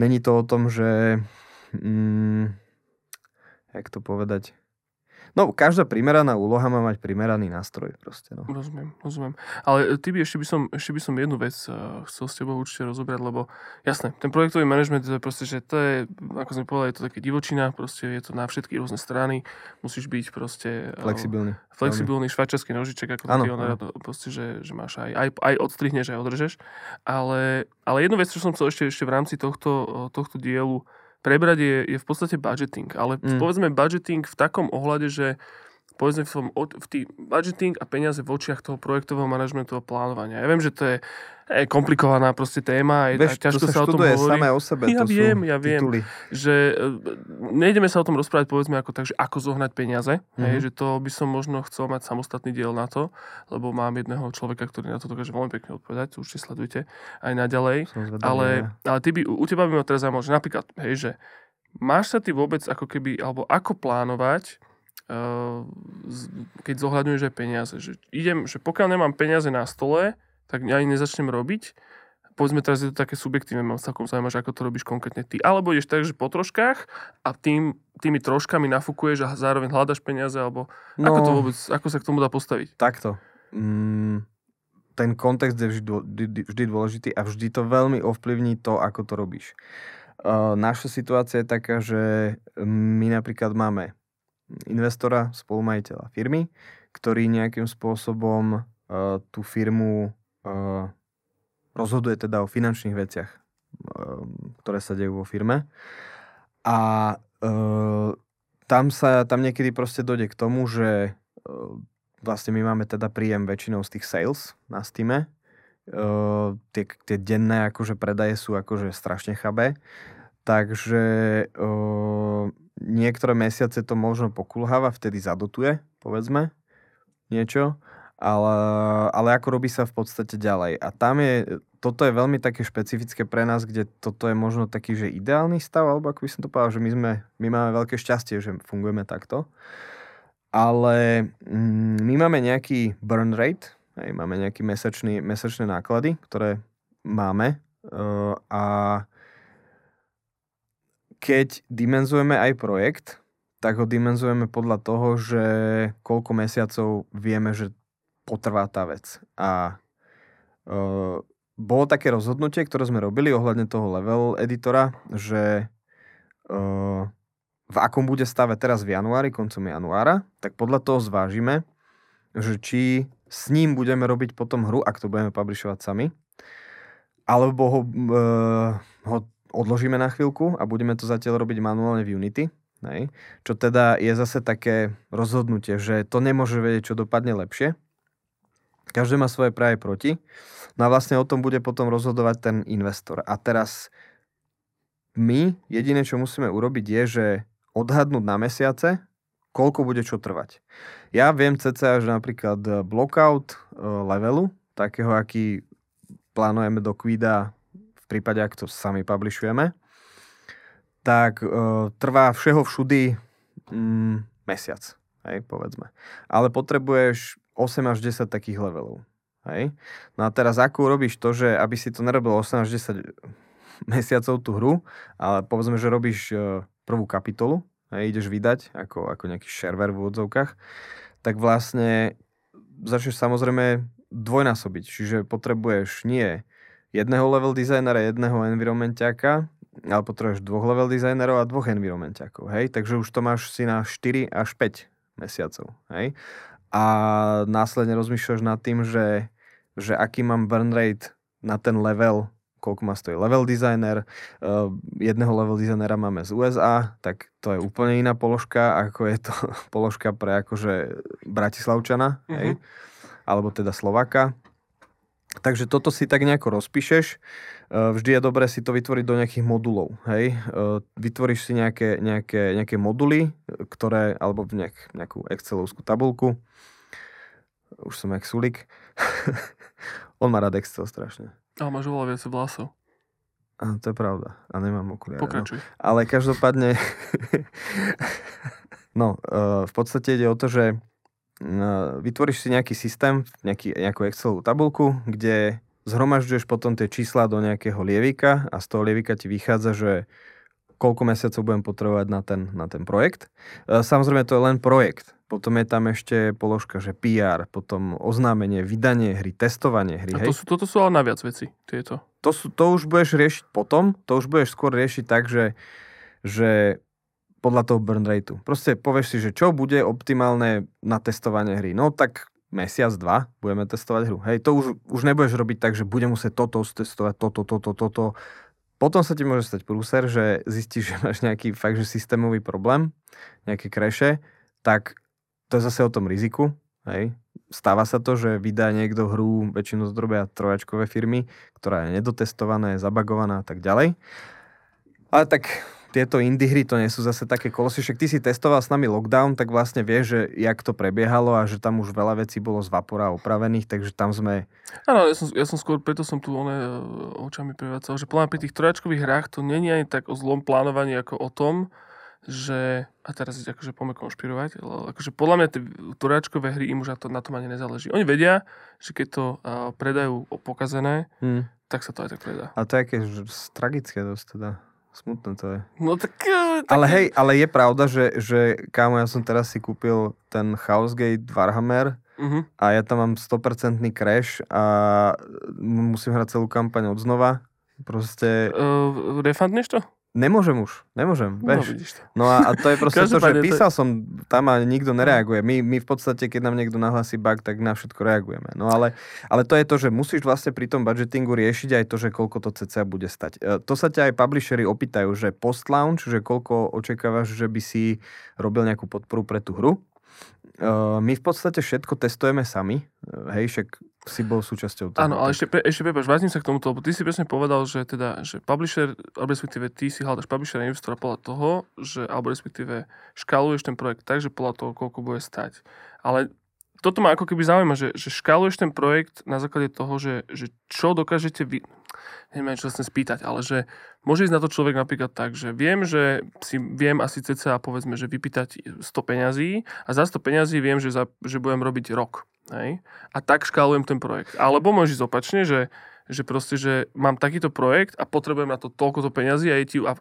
není to o tom, že mm, jak to povedať, No, každá primeraná úloha má mať primeraný nástroj proste, no. Rozumiem, rozumiem. Ale ty by ešte by som, ešte by som jednu vec uh, chcel s tebou určite rozobrať, lebo jasné, ten projektový manažment to je proste, že to je, ako sme povedali, je to také divočina, proste je to na všetky rôzne strany, musíš byť proste... Uh, flexibilný. Flexibilný švajčiarsky nožiček, ako ano, to proste, že, že máš aj, aj, aj odstrihneš, aj održeš. Ale, ale jednu vec, čo som chcel ešte, ešte v rámci tohto, tohto dielu prebrať je, je v podstate budgeting. Ale mm. povedzme budgeting v takom ohľade, že povedzme v, tom, v tý budgeting a peniaze v očiach toho projektového manažmentu a plánovania. Ja viem, že to je, je komplikovaná proste téma, je, Vieš, ťažko sa, sa o tom hovorí. samé o sebe, ja to viem, ja viem, tituly. že e, nejdeme sa o tom rozprávať povedzme ako tak, že ako zohnať peniaze, mm-hmm. hej, že to by som možno chcel mať samostatný diel na to, lebo mám jedného človeka, ktorý na to dokáže veľmi pekne odpovedať, určite sledujte aj naďalej. ale, ale ty by, u teba by ma teraz zaujímalo, že napríklad, hej, že máš sa ty vôbec ako keby, alebo ako plánovať, uh, keď zohľadňuješ aj peniaze. Že idem, že pokiaľ nemám peniaze na stole, tak ani nezačnem robiť. Povedzme teraz je to také subjektívne, mám celkom zaujímavé, ako to robíš konkrétne ty. Alebo ideš tak, že po troškách a tým, tými troškami nafúkuješ a zároveň hľadaš peniaze, alebo no, ako to vôbec, ako sa k tomu dá postaviť? Takto. Mm, ten kontext je vždy, vždy dôležitý a vždy to veľmi ovplyvní to, ako to robíš. Naša situácia je taká, že my napríklad máme investora, spolumajiteľa firmy, ktorý nejakým spôsobom tú firmu rozhoduje teda o finančných veciach, ktoré sa dejú vo firme. A tam sa, tam niekedy proste dojde k tomu, že vlastne my máme teda príjem väčšinou z tých sales na Steam, Uh, tie, tie denné akože predaje sú akože strašne chabé. Takže niektoré mesiace to možno pokulháva, vtedy zadotuje, povedzme, niečo, ale, ale ako robí sa v podstate ďalej. A tam je, toto je veľmi také špecifické pre nás, kde toto je možno taký, že ideálny stav, alebo ako by som to povedal, že my, sme, my máme veľké šťastie, že fungujeme takto. Ale mm, my máme nejaký burn rate, hej, máme nejaké mesačné náklady, ktoré máme uh, a keď dimenzujeme aj projekt, tak ho dimenzujeme podľa toho, že koľko mesiacov vieme, že potrvá tá vec. A e, bolo také rozhodnutie, ktoré sme robili ohľadne toho level editora, že e, v akom bude stave teraz v januári, koncom januára, tak podľa toho zvážime, že či s ním budeme robiť potom hru, ak to budeme publishovať sami, alebo ho, e, ho odložíme na chvíľku a budeme to zatiaľ robiť manuálne v Unity. Hej. Čo teda je zase také rozhodnutie, že to nemôže vedieť, čo dopadne lepšie. Každý má svoje práve proti. No a vlastne o tom bude potom rozhodovať ten investor. A teraz my jediné, čo musíme urobiť, je, že odhadnúť na mesiace, koľko bude čo trvať. Ja viem cca, že napríklad blockout eh, levelu, takého, aký plánujeme do Quida v prípade, ak to sami publishujeme, tak e, trvá všeho všudy mm, mesiac, hej, povedzme. Ale potrebuješ 8 až 10 takých levelov. Hej? No a teraz ako robíš to, že aby si to nerobil 8 až 10 mesiacov tú hru, ale povedzme, že robíš e, prvú kapitolu, hej, ideš vydať ako, ako nejaký server v úvodzovkách, tak vlastne začneš samozrejme dvojnásobiť. Čiže potrebuješ nie jedného level designera, jedného environmentiaka, ale potrebuješ dvoch level designerov a dvoch environmentiakov, hej? Takže už to máš si na 4 až 5 mesiacov, hej? A následne rozmýšľaš nad tým, že, že aký mám burn rate na ten level, koľko má stojí level designer, uh, jedného level designera máme z USA, tak to je úplne iná položka, ako je to položka pre akože Bratislavčana, mm-hmm. hej? Mhm. Alebo teda Slovaka. Takže toto si tak nejako rozpíšeš. E, vždy je dobré si to vytvoriť do nejakých modulov. Hej? E, vytvoríš si nejaké, nejaké, nejaké moduly, ktoré, alebo nejak, nejakú Excelovskú tabulku. Už som jak Sulik. On má rád Excel strašne. Ale máš oveľa viac vlasov. A, to je pravda. A nemám okuliare. No. Pokračuj. No. Ale každopádne... no, v podstate ide o to, že vytvoríš si nejaký systém, nejaký, nejakú Excelovú tabulku, kde zhromažďuješ potom tie čísla do nejakého lievika a z toho lievika ti vychádza, že koľko mesiacov budem potrebovať na ten, na ten projekt. E, samozrejme, to je len projekt. potom je tam ešte položka, že PR, potom oznámenie, vydanie hry, testovanie hry. A to hej? sú, toto sú ale naviac veci, tieto. To, sú, to už budeš riešiť potom, to už budeš skôr riešiť tak, že, že podľa toho burn rateu. Proste povieš si, že čo bude optimálne na testovanie hry. No tak mesiac, dva budeme testovať hru. Hej, to už, už nebudeš robiť tak, že budem musieť toto testovať, toto, toto, toto. Potom sa ti môže stať prúser, že zistíš, že máš nejaký fakt, že systémový problém, nejaké kreše, tak to je zase o tom riziku. Hej. Stáva sa to, že vydá niekto hru, väčšinou zdrobia trojačkové firmy, ktorá je nedotestovaná, je zabagovaná a tak ďalej. Ale tak tieto indie hry to nie sú zase také kolosy. Však ty si testoval s nami lockdown, tak vlastne vieš, že jak to prebiehalo a že tam už veľa vecí bolo z Vapora opravených, takže tam sme... Áno, ja som, ja som skôr, preto som tu one e, očami prevracal, že podľa pri tých trojačkových hrách to není ani tak o zlom plánovaní, ako o tom, že, a teraz akože poďme konšpirovať, ale akože podľa mňa tie turáčkové hry im už na, to, na tom ani nezáleží. Oni vedia, že keď to uh, predajú pokazené, hmm. tak sa to aj tak predá. A to je aké tragické dosť teda. Smutné to je. No tak... tak... Ale hej, ale je pravda, že, že kámo, ja som teraz si kúpil ten Housegate Warhammer uh-huh. a ja tam mám 100% crash a musím hrať celú kampaň od znova. Proste... Uh, refundneš to? Nemôžem už, nemôžem, no, vieš. No a, a to je proste to, že písal to... som tam a nikto nereaguje. My, my v podstate, keď nám niekto nahlási bug, tak na všetko reagujeme. No ale, ale to je to, že musíš vlastne pri tom budgetingu riešiť aj to, že koľko to cca bude stať. E, to sa ťa aj publishery opýtajú, že post-launch, že koľko očakávaš, že by si robil nejakú podporu pre tú hru. Uh, my v podstate všetko testujeme sami. Uh, hej, však si bol súčasťou toho. Áno, ale ešte, ešte prepáč, vrátim sa k tomuto, lebo ty si presne povedal, že teda, že publisher, respektíve ty si hľadaš publisher a investora podľa toho, že, alebo respektíve škáluješ ten projekt tak, že podľa toho, koľko bude stať. Ale toto ma ako keby zaujíma, že, že škáluješ ten projekt na základe toho, že, že čo dokážete vy... Neviem, čo sa chcem spýtať, ale že môže ísť na to človek napríklad tak, že viem, že si viem asi cca povedzme, že vypýtať 100 peňazí a za 100 peňazí viem, že, za, že budem robiť rok. Hej? A tak škálujem ten projekt. Alebo môže ísť opačne, že, že proste, že mám takýto projekt a potrebujem na to toľkoto peňazí a je ti a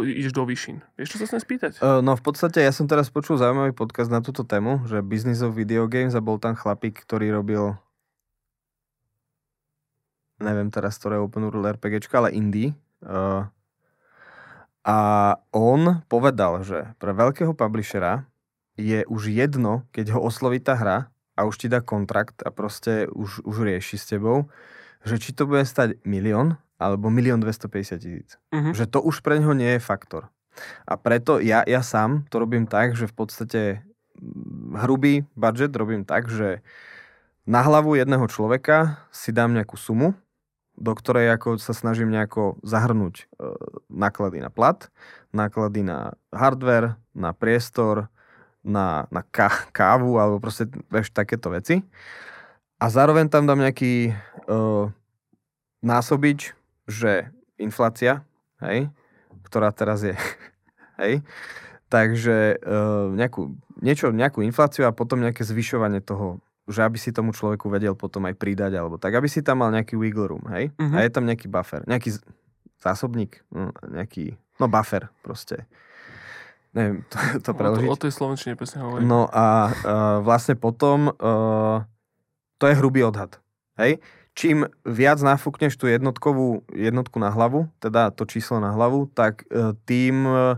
ideš do výšin. Vieš, čo sa chcem spýtať? Uh, no v podstate ja som teraz počul zaujímavý podcast na túto tému, že Business of Video Games a bol tam chlapík, ktorý robil neviem teraz, ktoré Open World RPGčka, ale indie. Uh, a on povedal, že pre veľkého publishera je už jedno, keď ho osloví tá hra a už ti dá kontrakt a proste už, už rieši s tebou, že či to bude stať milión alebo 1 250 tisíc. Uh-huh. Že to už pre neho nie je faktor. A preto ja, ja sám to robím tak, že v podstate mm, hrubý budget robím tak, že na hlavu jedného človeka si dám nejakú sumu, do ktorej ako sa snažím nejako zahrnúť e, náklady na plat, náklady na hardware, na priestor, na, na ká, kávu alebo proste vieš, takéto veci. A zároveň tam dám nejaký e, násobič, že inflácia, hej, ktorá teraz je, hej, takže e, nejakú, niečo, nejakú infláciu a potom nejaké zvyšovanie toho, že aby si tomu človeku vedel potom aj pridať, alebo tak, aby si tam mal nejaký wiggle room, hej, uh-huh. a je tam nejaký buffer, nejaký zásobník, no, nejaký, no buffer proste. Neviem, to, to preložiť. O, to, o tej slovenčine presne hovorím. No a uh, vlastne potom uh, to je hrubý odhad. Hej? čím viac nafúkneš tú jednotkovú jednotku na hlavu, teda to číslo na hlavu, tak uh, tým uh,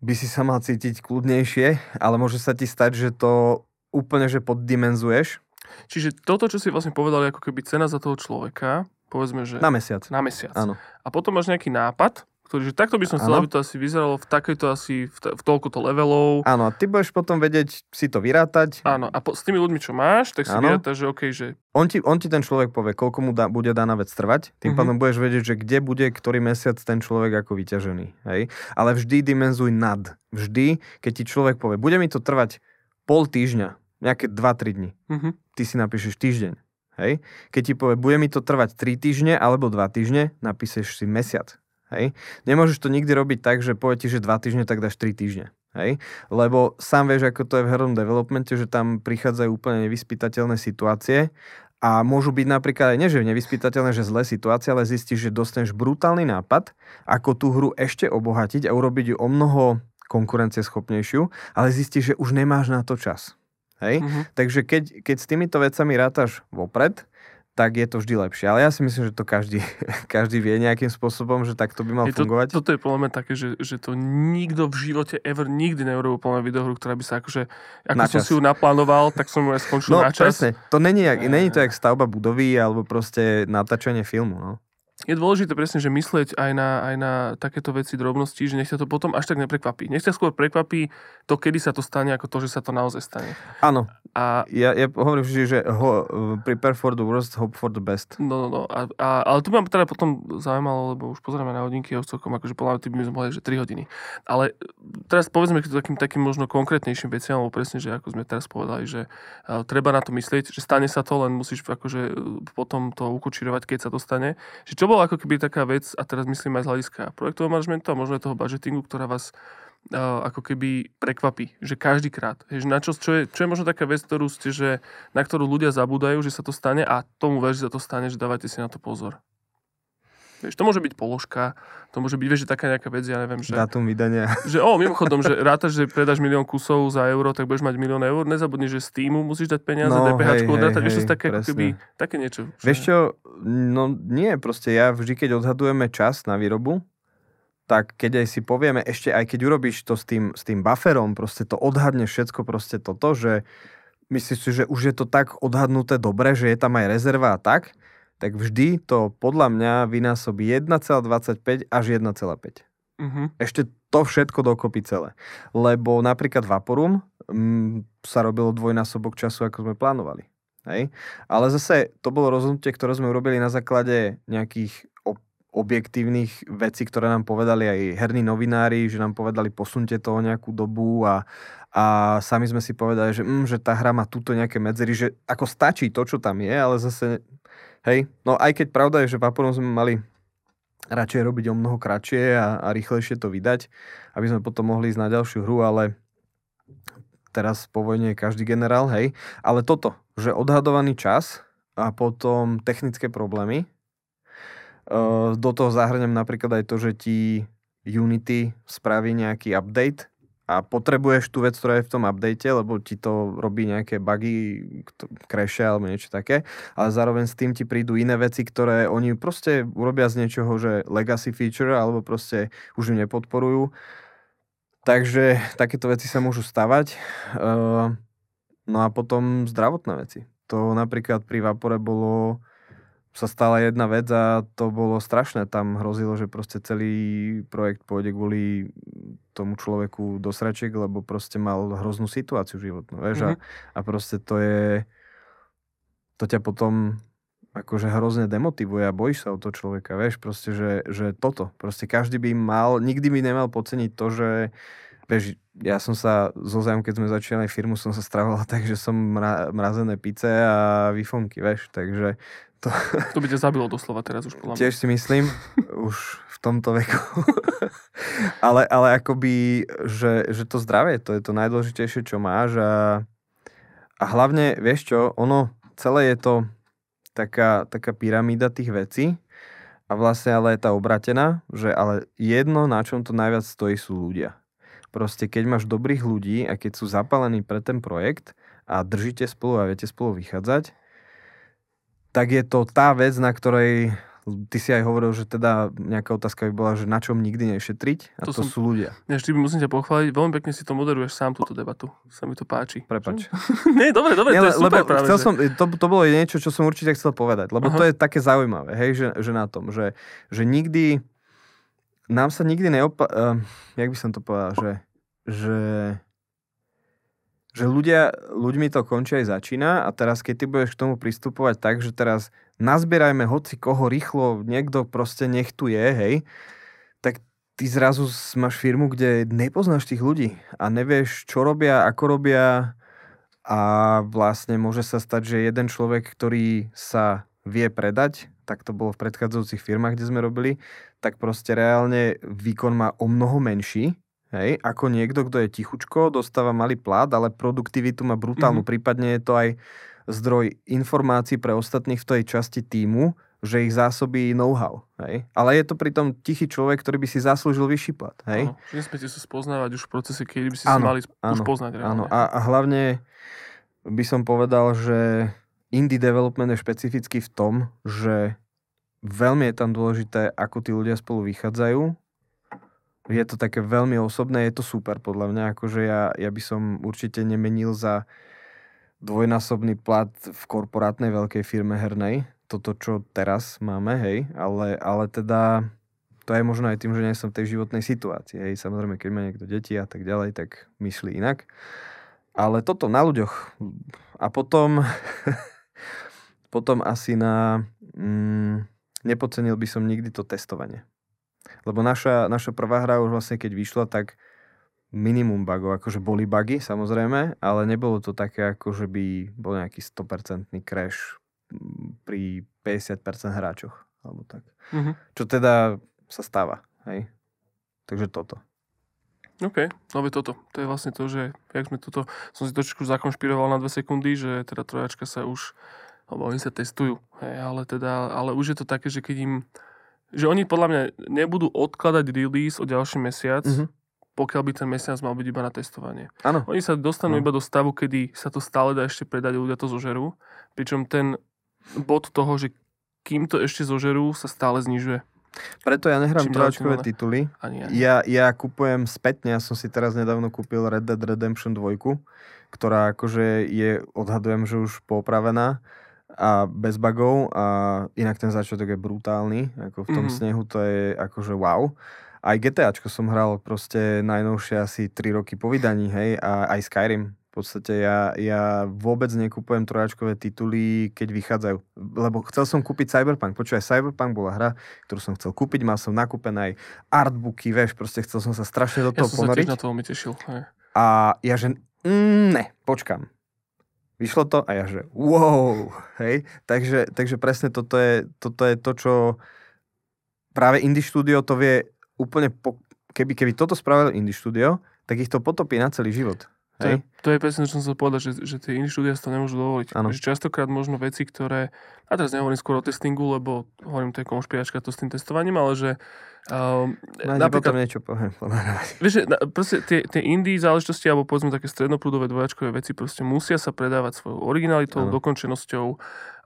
by si sa mal cítiť kľudnejšie, ale môže sa ti stať, že to úplne že poddimenzuješ. Čiže toto, čo si vlastne povedal, je ako keby cena za toho človeka, povedzme, že... Na mesiac. Na mesiac. Áno. A potom máš nejaký nápad, ktorý, že takto by som chcel, aby to asi vyzeralo v takejto asi, v, t- v toľkoto levelov. Áno, a ty budeš potom vedieť si to vyrátať. Áno, a po, s tými ľuďmi, čo máš, tak si ano. vyrátaš, že OK, že... On ti, on ti ten človek povie, koľko mu dá, bude daná vec trvať, tým mm-hmm. pádom budeš vedieť, že kde bude ktorý mesiac ten človek ako vyťažený. Hej? Ale vždy dimenzuj nad. Vždy, keď ti človek povie, bude mi to trvať pol týždňa, nejaké 2-3 dní, mm-hmm. ty si napíšeš týždeň. Hej? Keď ti povie, bude mi to trvať 3 týždne alebo 2 týždne, napíšeš si mesiac. Hej? Nemôžeš to nikdy robiť tak, že povie ti, že 2 týždne, tak dáš 3 týždne. Hej? Lebo sám vieš, ako to je v hernom developmente, že tam prichádzajú úplne nevyspytateľné situácie a môžu byť napríklad aj nie, že nevyspytateľné, že zlé situácie, ale zistíš, že dostaneš brutálny nápad, ako tú hru ešte obohatiť a urobiť ju o mnoho konkurencieschopnejšiu, ale zistíš, že už nemáš na to čas. Hej? Mm-hmm. Takže keď, keď s týmito vecami rátaš vopred, tak je to vždy lepšie. Ale ja si myslím, že to každý, každý vie nejakým spôsobom, že tak to by mal je to, fungovať. Toto je podľa mňa také, že, že to nikto v živote ever nikdy neurobil podľa videohru, ktorá by sa akože, ako na som čas. si ju naplánoval, tak som ju aj skončil no, na čas. presne. To není, jak, není to jak stavba budovy alebo proste natáčanie filmu. No je dôležité presne, že myslieť aj na, aj na takéto veci, drobnosti, že nech sa to potom až tak neprekvapí. Nech sa skôr prekvapí to, kedy sa to stane, ako to, že sa to naozaj stane. Áno. A... Ja, ja hovorím vždy, že ho, prepare for the worst, hope for the best. No, no, no. A, a, ale tu ma teda potom zaujímalo, lebo už pozeráme na hodinky, už celkom akože podľa by sme mohli, že 3 hodiny. Ale teraz povedzme k takým, takým možno konkrétnejším veciam, alebo presne, že ako sme teraz povedali, že uh, treba na to myslieť, že stane sa to, len musíš akože potom to ukočírovať, keď sa to stane. Že čo bolo ako keby taká vec, a teraz myslím aj z hľadiska projektového manažmentu a možno aj toho budgetingu, ktorá vás uh, ako keby prekvapí, že každýkrát. Že na čo, čo, je, čo je možno taká vec, ktorú ste, že, na ktorú ľudia zabúdajú, že sa to stane a tomu ver, že sa to stane, že dávajte si na to pozor. Vieš, to môže byť položka, to môže byť, vieš, že taká nejaká vec, ja neviem, že... Dátum vydania. Že, o, mimochodom, že rátaš, že predáš milión kusov za euro, tak budeš mať milión eur, nezabudni, že z týmu musíš dať peniaze, no, DPH odrátať, vieš, to také, keby, také niečo. Vieš čo, no nie, proste ja vždy, keď odhadujeme čas na výrobu, tak keď aj si povieme, ešte aj keď urobíš to s tým, s tým bufferom, proste to odhadne všetko, proste toto, že myslíš si, že už je to tak odhadnuté dobre, že je tam aj rezerva a tak, tak vždy to podľa mňa vynásobí 1,25 až 1,5. Mm-hmm. Ešte to všetko dokopy celé. Lebo napríklad Vaporum m, mm, sa robilo dvojnásobok času, ako sme plánovali. Hej? Ale zase to bolo rozhodnutie, ktoré sme urobili na základe nejakých objektívnych vecí, ktoré nám povedali aj herní novinári, že nám povedali posunte to o nejakú dobu a, a sami sme si povedali, že, mm, že tá hra má túto nejaké medzery, že ako stačí to, čo tam je, ale zase Hej, no aj keď pravda je, že Vaporom sme mali radšej robiť o mnoho kratšie a, a rýchlejšie to vydať, aby sme potom mohli ísť na ďalšiu hru, ale teraz po vojne je každý generál, hej. Ale toto, že odhadovaný čas a potom technické problémy, uh, do toho zahrňam napríklad aj to, že ti Unity spraví nejaký update a potrebuješ tú vec, ktorá je v tom update, lebo ti to robí nejaké bugy, crashe alebo niečo také, ale zároveň s tým ti prídu iné veci, ktoré oni proste urobia z niečoho, že legacy feature, alebo proste už ju nepodporujú. Takže takéto veci sa môžu stavať. Ehm, no a potom zdravotné veci. To napríklad pri Vapore bolo sa stala jedna vec a to bolo strašné. Tam hrozilo, že proste celý projekt pôjde kvôli tomu človeku do sračiek, lebo proste mal hroznú situáciu životnú, vieš, mm-hmm. a, a proste to je, to ťa potom akože hrozne demotivuje a bojíš sa o to človeka, vieš, proste, že, že toto, proste každý by mal, nikdy by nemal podceniť to, že vieš, ja som sa zo zájom, keď sme začínali firmu, som sa stravoval tak, že som mra, mrazené pice a výfonky, vieš, takže to... to by ťa zabilo doslova teraz už podľa Tiež si myslím, už v tomto veku. ale, ale akoby, že, že to zdravie, to je to najdôležitejšie, čo máš a, a hlavne, vieš čo, ono, celé je to taká, taká pyramída tých vecí a vlastne ale je tá obratená, že ale jedno, na čom to najviac stojí, sú ľudia. Proste keď máš dobrých ľudí a keď sú zapálení pre ten projekt a držíte spolu a viete spolu vychádzať, tak je to tá vec, na ktorej ty si aj hovoril, že teda nejaká otázka by bola, že na čom nikdy nešetriť a to, to som, sú ľudia. Ja vždy musím ťa pochváliť, veľmi pekne si to moderuješ sám túto debatu. Sa mi to páči. Prepač. Nie, dobre, dobre, Nie, to je super lebo práve. Chcel že... som, to, to bolo niečo, čo som určite chcel povedať, lebo Aha. to je také zaujímavé, hej, že, že na tom, že, že nikdy, nám sa nikdy neopa... Uh, jak by som to povedal, že, že že ľudia, ľuďmi to končí aj začína a teraz keď ty budeš k tomu pristupovať tak, že teraz nazbierajme hoci koho rýchlo, niekto proste nech tu je, hej, tak ty zrazu máš firmu, kde nepoznáš tých ľudí a nevieš, čo robia, ako robia a vlastne môže sa stať, že jeden človek, ktorý sa vie predať, tak to bolo v predchádzajúcich firmách, kde sme robili, tak proste reálne výkon má o mnoho menší, Hej, ako niekto, kto je tichučko, dostáva malý plát, ale produktivitu má brutálnu. Mm-hmm. Prípadne je to aj zdroj informácií pre ostatných v tej časti týmu že ich zásobí know-how. Hej? Ale je to pritom tichý človek, ktorý by si zaslúžil vyšší plat. Hej? Áno, nesmiete sa spoznávať už v procese, kedy by si áno, si mali áno, už poznať. Áno, a, a hlavne by som povedal, že indie development je špecifický v tom, že veľmi je tam dôležité, ako tí ľudia spolu vychádzajú. Je to také veľmi osobné, je to super podľa mňa, akože ja, ja by som určite nemenil za dvojnásobný plat v korporátnej veľkej firme hernej, toto, čo teraz máme, hej, ale, ale teda to je možno aj tým, že nie som v tej životnej situácii, hej, samozrejme, keď má niekto deti a tak ďalej, tak myslí inak. Ale toto na ľuďoch. A potom, potom asi na... Mm, nepocenil by som nikdy to testovanie. Lebo naša, naša prvá hra už vlastne keď vyšla, tak minimum bugov, akože boli bugy samozrejme, ale nebolo to také, ako že by bol nejaký 100% crash pri 50% hráčoch. Alebo tak. Mm-hmm. Čo teda sa stáva. Hej? Takže toto. OK, no toto. To je vlastne to, že jak sme toto, som si trošku zakonšpiroval na dve sekundy, že teda trojačka sa už, alebo oni sa testujú, hej, ale teda, ale už je to také, že keď im, že oni podľa mňa nebudú odkladať release o ďalší mesiac, mm-hmm. pokiaľ by ten mesiac mal byť iba na testovanie. Áno. Oni sa dostanú ano. iba do stavu, kedy sa to stále dá ešte predať, ľudia to zožerú, pričom ten bod toho, že kým to ešte zožerú, sa stále znižuje. Preto ja nehrám trojačkové tituly. Ani, ani. Ja, ja kupujem spätne, ja som si teraz nedávno kúpil Red Dead Redemption 2, ktorá akože je, odhadujem, že už popravená a bez bugov a inak ten začiatok je brutálny, ako v tom mm-hmm. snehu to je akože wow. Aj GTAčko som hral proste najnovšie asi 3 roky po vydaní, hej, a aj Skyrim v podstate ja, ja vôbec nekupujem trojačkové tituly, keď vychádzajú. Lebo chcel som kúpiť Cyberpunk. Počúvaj, Cyberpunk bola hra, ktorú som chcel kúpiť. Mal som nakúpené aj artbooky, vieš, proste chcel som sa strašne do toho ja ponoriť. Ja som sa na toho mi tešil. Hej. A ja že, mm, ne, počkam. Vyšlo to a ja že, wow, hej. Takže, takže presne toto je, toto je to, čo práve Indie Studio to vie úplne, po, keby, keby toto spravil Indie Studio, tak ich to potopí na celý život. To je, to je presne, čo som chcel povedať, že, že tie iní štúdia si to nemôžu dovoliť. Ano. Že častokrát možno veci, ktoré, a teraz nehovorím skôr o testingu, lebo hovorím, to je konšpiračka to s tým testovaním, ale že Um, no, napríklad, niečo poviem. Vieš, že, proste tie, tie indie záležitosti, alebo povedzme také strednoprúdové dvojačkové veci, proste musia sa predávať svojou originalitou, ano. dokončenosťou,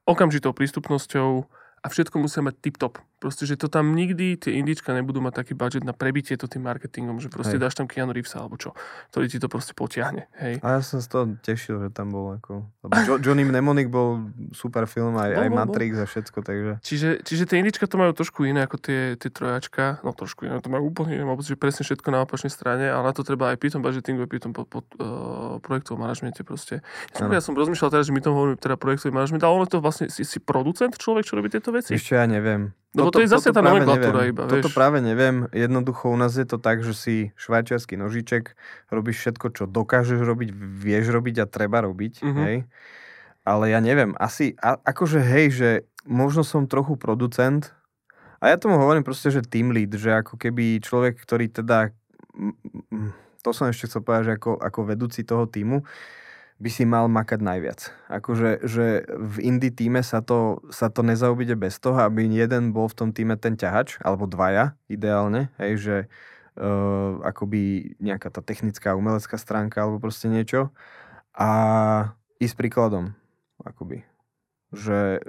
okamžitou prístupnosťou, a všetko musia mať tip-top. Proste, že to tam nikdy tie indička nebudú mať taký budget na prebitie to tým marketingom, že proste hej. dáš tam Keanu Reevesa alebo čo, ktorý ti to proste potiahne. Hej. A ja som z toho tešil, že tam bol ako... Lebo jo- Johnny Mnemonic bol super film, aj, bol, aj Matrix bol. a všetko, takže... Čiže, čiže tie indička to majú trošku iné ako tie, tie trojačka, no trošku iné, to majú úplne iné, že presne všetko na opačnej strane, ale na to treba aj pri tom budgetingu, pri tom pod, pod, uh, projektovom manažmente proste. Ja som, ja som rozmýšľal teraz, že my to hovoríme teda projektový manažment, ale ono to vlastne si, si producent človek, čo robí tieto veci? Ešte ja neviem. No toto, to je zase tá nomenklatúra iba, vieš. Toto práve neviem. Jednoducho u nás je to tak, že si švajčiarsky nožiček, robíš všetko, čo dokážeš robiť, vieš robiť a treba robiť. Uh-huh. Hej? Ale ja neviem, asi, a, akože hej, že možno som trochu producent, a ja tomu hovorím proste, že team lead, že ako keby človek, ktorý teda, to som ešte chcel povedať, že ako, ako vedúci toho týmu, by si mal makať najviac. Akože že v indie týme sa to, sa to nezaobíde bez toho, aby jeden bol v tom týme ten ťahač, alebo dvaja ideálne, hej, že uh, akoby nejaká tá technická umelecká stránka alebo proste niečo a ísť príkladom, akoby. Že,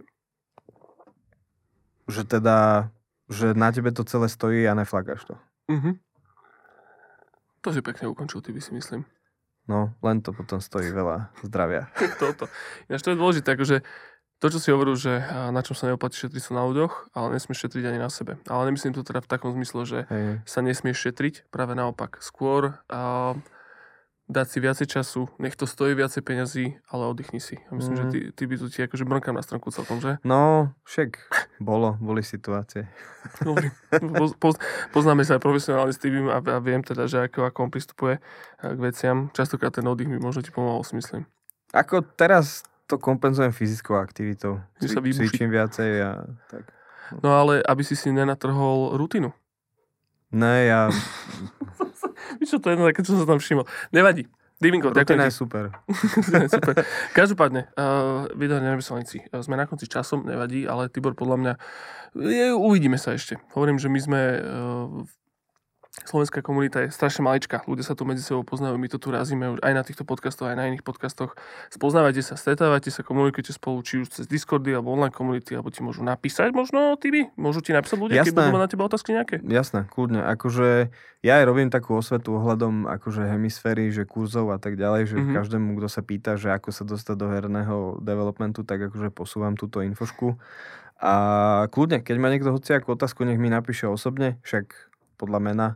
že teda, že na tebe to celé stojí a neflagáš to. Mm-hmm. To si pekne ukončil, ty by si myslím. No, len to potom stojí veľa zdravia. Toto. Ináč to je dôležité, akože to, čo si hovoril, že na čom sa neoplatí šetriť sa na ľuďoch, ale nesmieš šetriť ani na sebe. Ale nemyslím to teda v takom zmysle, že Hej. sa nesmieš šetriť, práve naopak. Skôr uh, dať si viacej času, nech to stojí viacej peňazí, ale oddychni si. Ja myslím, mm. že ty, ty by ti akože brnkám na stránku celkom, že? No, však bolo, boli situácie. Dobrý. Po, po, poznáme sa aj profesionálne s tým a, a viem teda, že ako, ako on pristupuje eh, k veciam. Častokrát ten oddych mi možno ti pomohol, si myslím. Ako teraz to kompenzujem fyzickou aktivitou. Cvi, cvičím viacej a tak. No ale aby si si nenatrhol rutinu. Ne, ja čo, to je také, čo som tam všimol. Nevadí. Divinko, ďakujem je super. super. Každopádne, uh, video nevyslanci. Uh, sme na konci časom, nevadí, ale Tibor podľa mňa, je, uvidíme sa ešte. Hovorím, že my sme uh, Slovenská komunita je strašne maličká. Ľudia sa tu medzi sebou poznajú, my to tu razíme už aj na týchto podcastoch, aj na iných podcastoch. Spoznávajte sa, stretávajte sa, komunikujte spolu, či už cez Discordy alebo online komunity, alebo ti môžu napísať možno, ty Môžu ti napísať ľudia, keď budú mať na teba otázky nejaké? Jasné, kľudne. Akože ja aj robím takú osvetu ohľadom akože hemisféry, že kurzov a tak ďalej, že mm-hmm. každému, kto sa pýta, že ako sa dostať do herného developmentu, tak akože posúvam túto infošku. A kľudne, keď má niekto hociakú otázku, nech mi napíše osobne, však podľa mena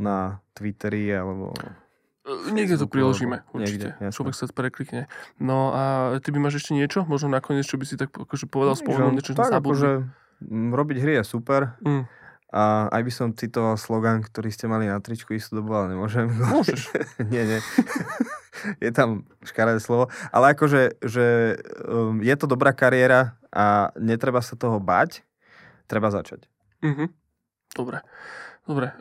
na Twitteri alebo... E, niekde to priložíme, určite. Niekde, Človek sa preklikne. No a ty by máš ešte niečo? Možno nakoniec, čo by si tak akože povedal spolu, niečo tak, akože, robiť hry je super. Mm. A aj by som citoval slogan, ktorý ste mali na tričku istú dobu, ale nemôžem. Môžeš. nie, nie. je tam škaredé slovo. Ale akože, že um, je to dobrá kariéra a netreba sa toho bať. Treba začať. Mm-hmm. Dobre. Dobre,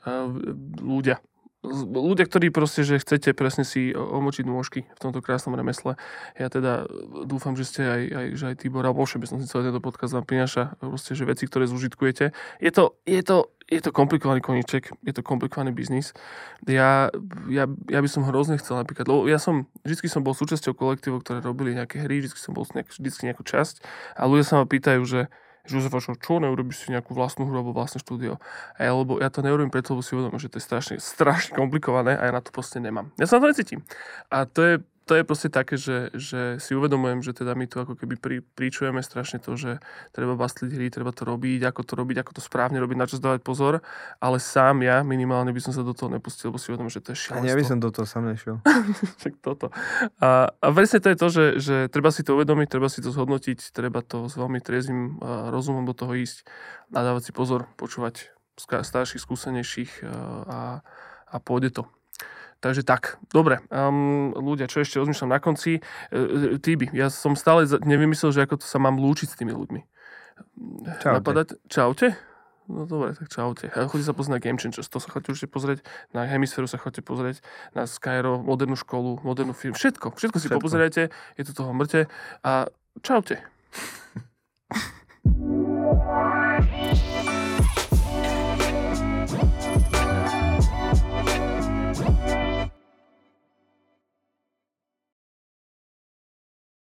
ľudia. Ľudia, ktorí proste, že chcete presne si omočiť nôžky v tomto krásnom remesle. Ja teda dúfam, že ste aj, aj, že aj Tibor, alebo si celý tento podcast vám prináša, proste, že veci, ktoré zúžitkujete. Je to, je to, je to komplikovaný koniček, je to komplikovaný biznis. Ja, ja, ja by som hrozne chcel napríklad, lebo ja som, vždy som bol súčasťou kolektívov, ktoré robili nejaké hry, vždy som bol nejak, vždy nejakú časť a ľudia sa ma pýtajú, že Josefa, čo neurobíš si nejakú vlastnú hru alebo vlastné štúdio? A ja, lebo ja to neurobím preto, lebo si uvedomím, že to je strašne, strašne komplikované a ja na to proste nemám. Ja sa na to necítim. A to je to je proste také, že, že si uvedomujem, že teda my tu ako keby pri, príčujeme strašne to, že treba bastliť hry, treba to robiť, ako to robiť, ako to správne robiť, na čo dávať pozor, ale sám ja minimálne by som sa do toho nepustil, lebo si uvedomím, že to je šialenstvo. Ja by som do toho sám nešiel. tak toto. A, a presne to je to, že, že treba si to uvedomiť, treba si to zhodnotiť, treba to s veľmi triezvým rozumom do toho ísť a dávať si pozor, počúvať starších, skúsenejších a, a pôjde to. Takže tak, dobre. Um, ľudia, čo ešte rozmýšľam na konci? Uh, Týby, ja som stále nevymyslel, že ako to sa mám lúčiť s tými ľuďmi. Čaute. Napadať, čaute? No dobre, tak čaute. Chodite sa pozrieť na Game Changers, to sa chodíte určite pozrieť, na Hemisféru sa chodíte pozrieť, na Skyro, modernú školu, modernú film, všetko, všetko si všetko. popozerajte, je to toho mŕte a čaute.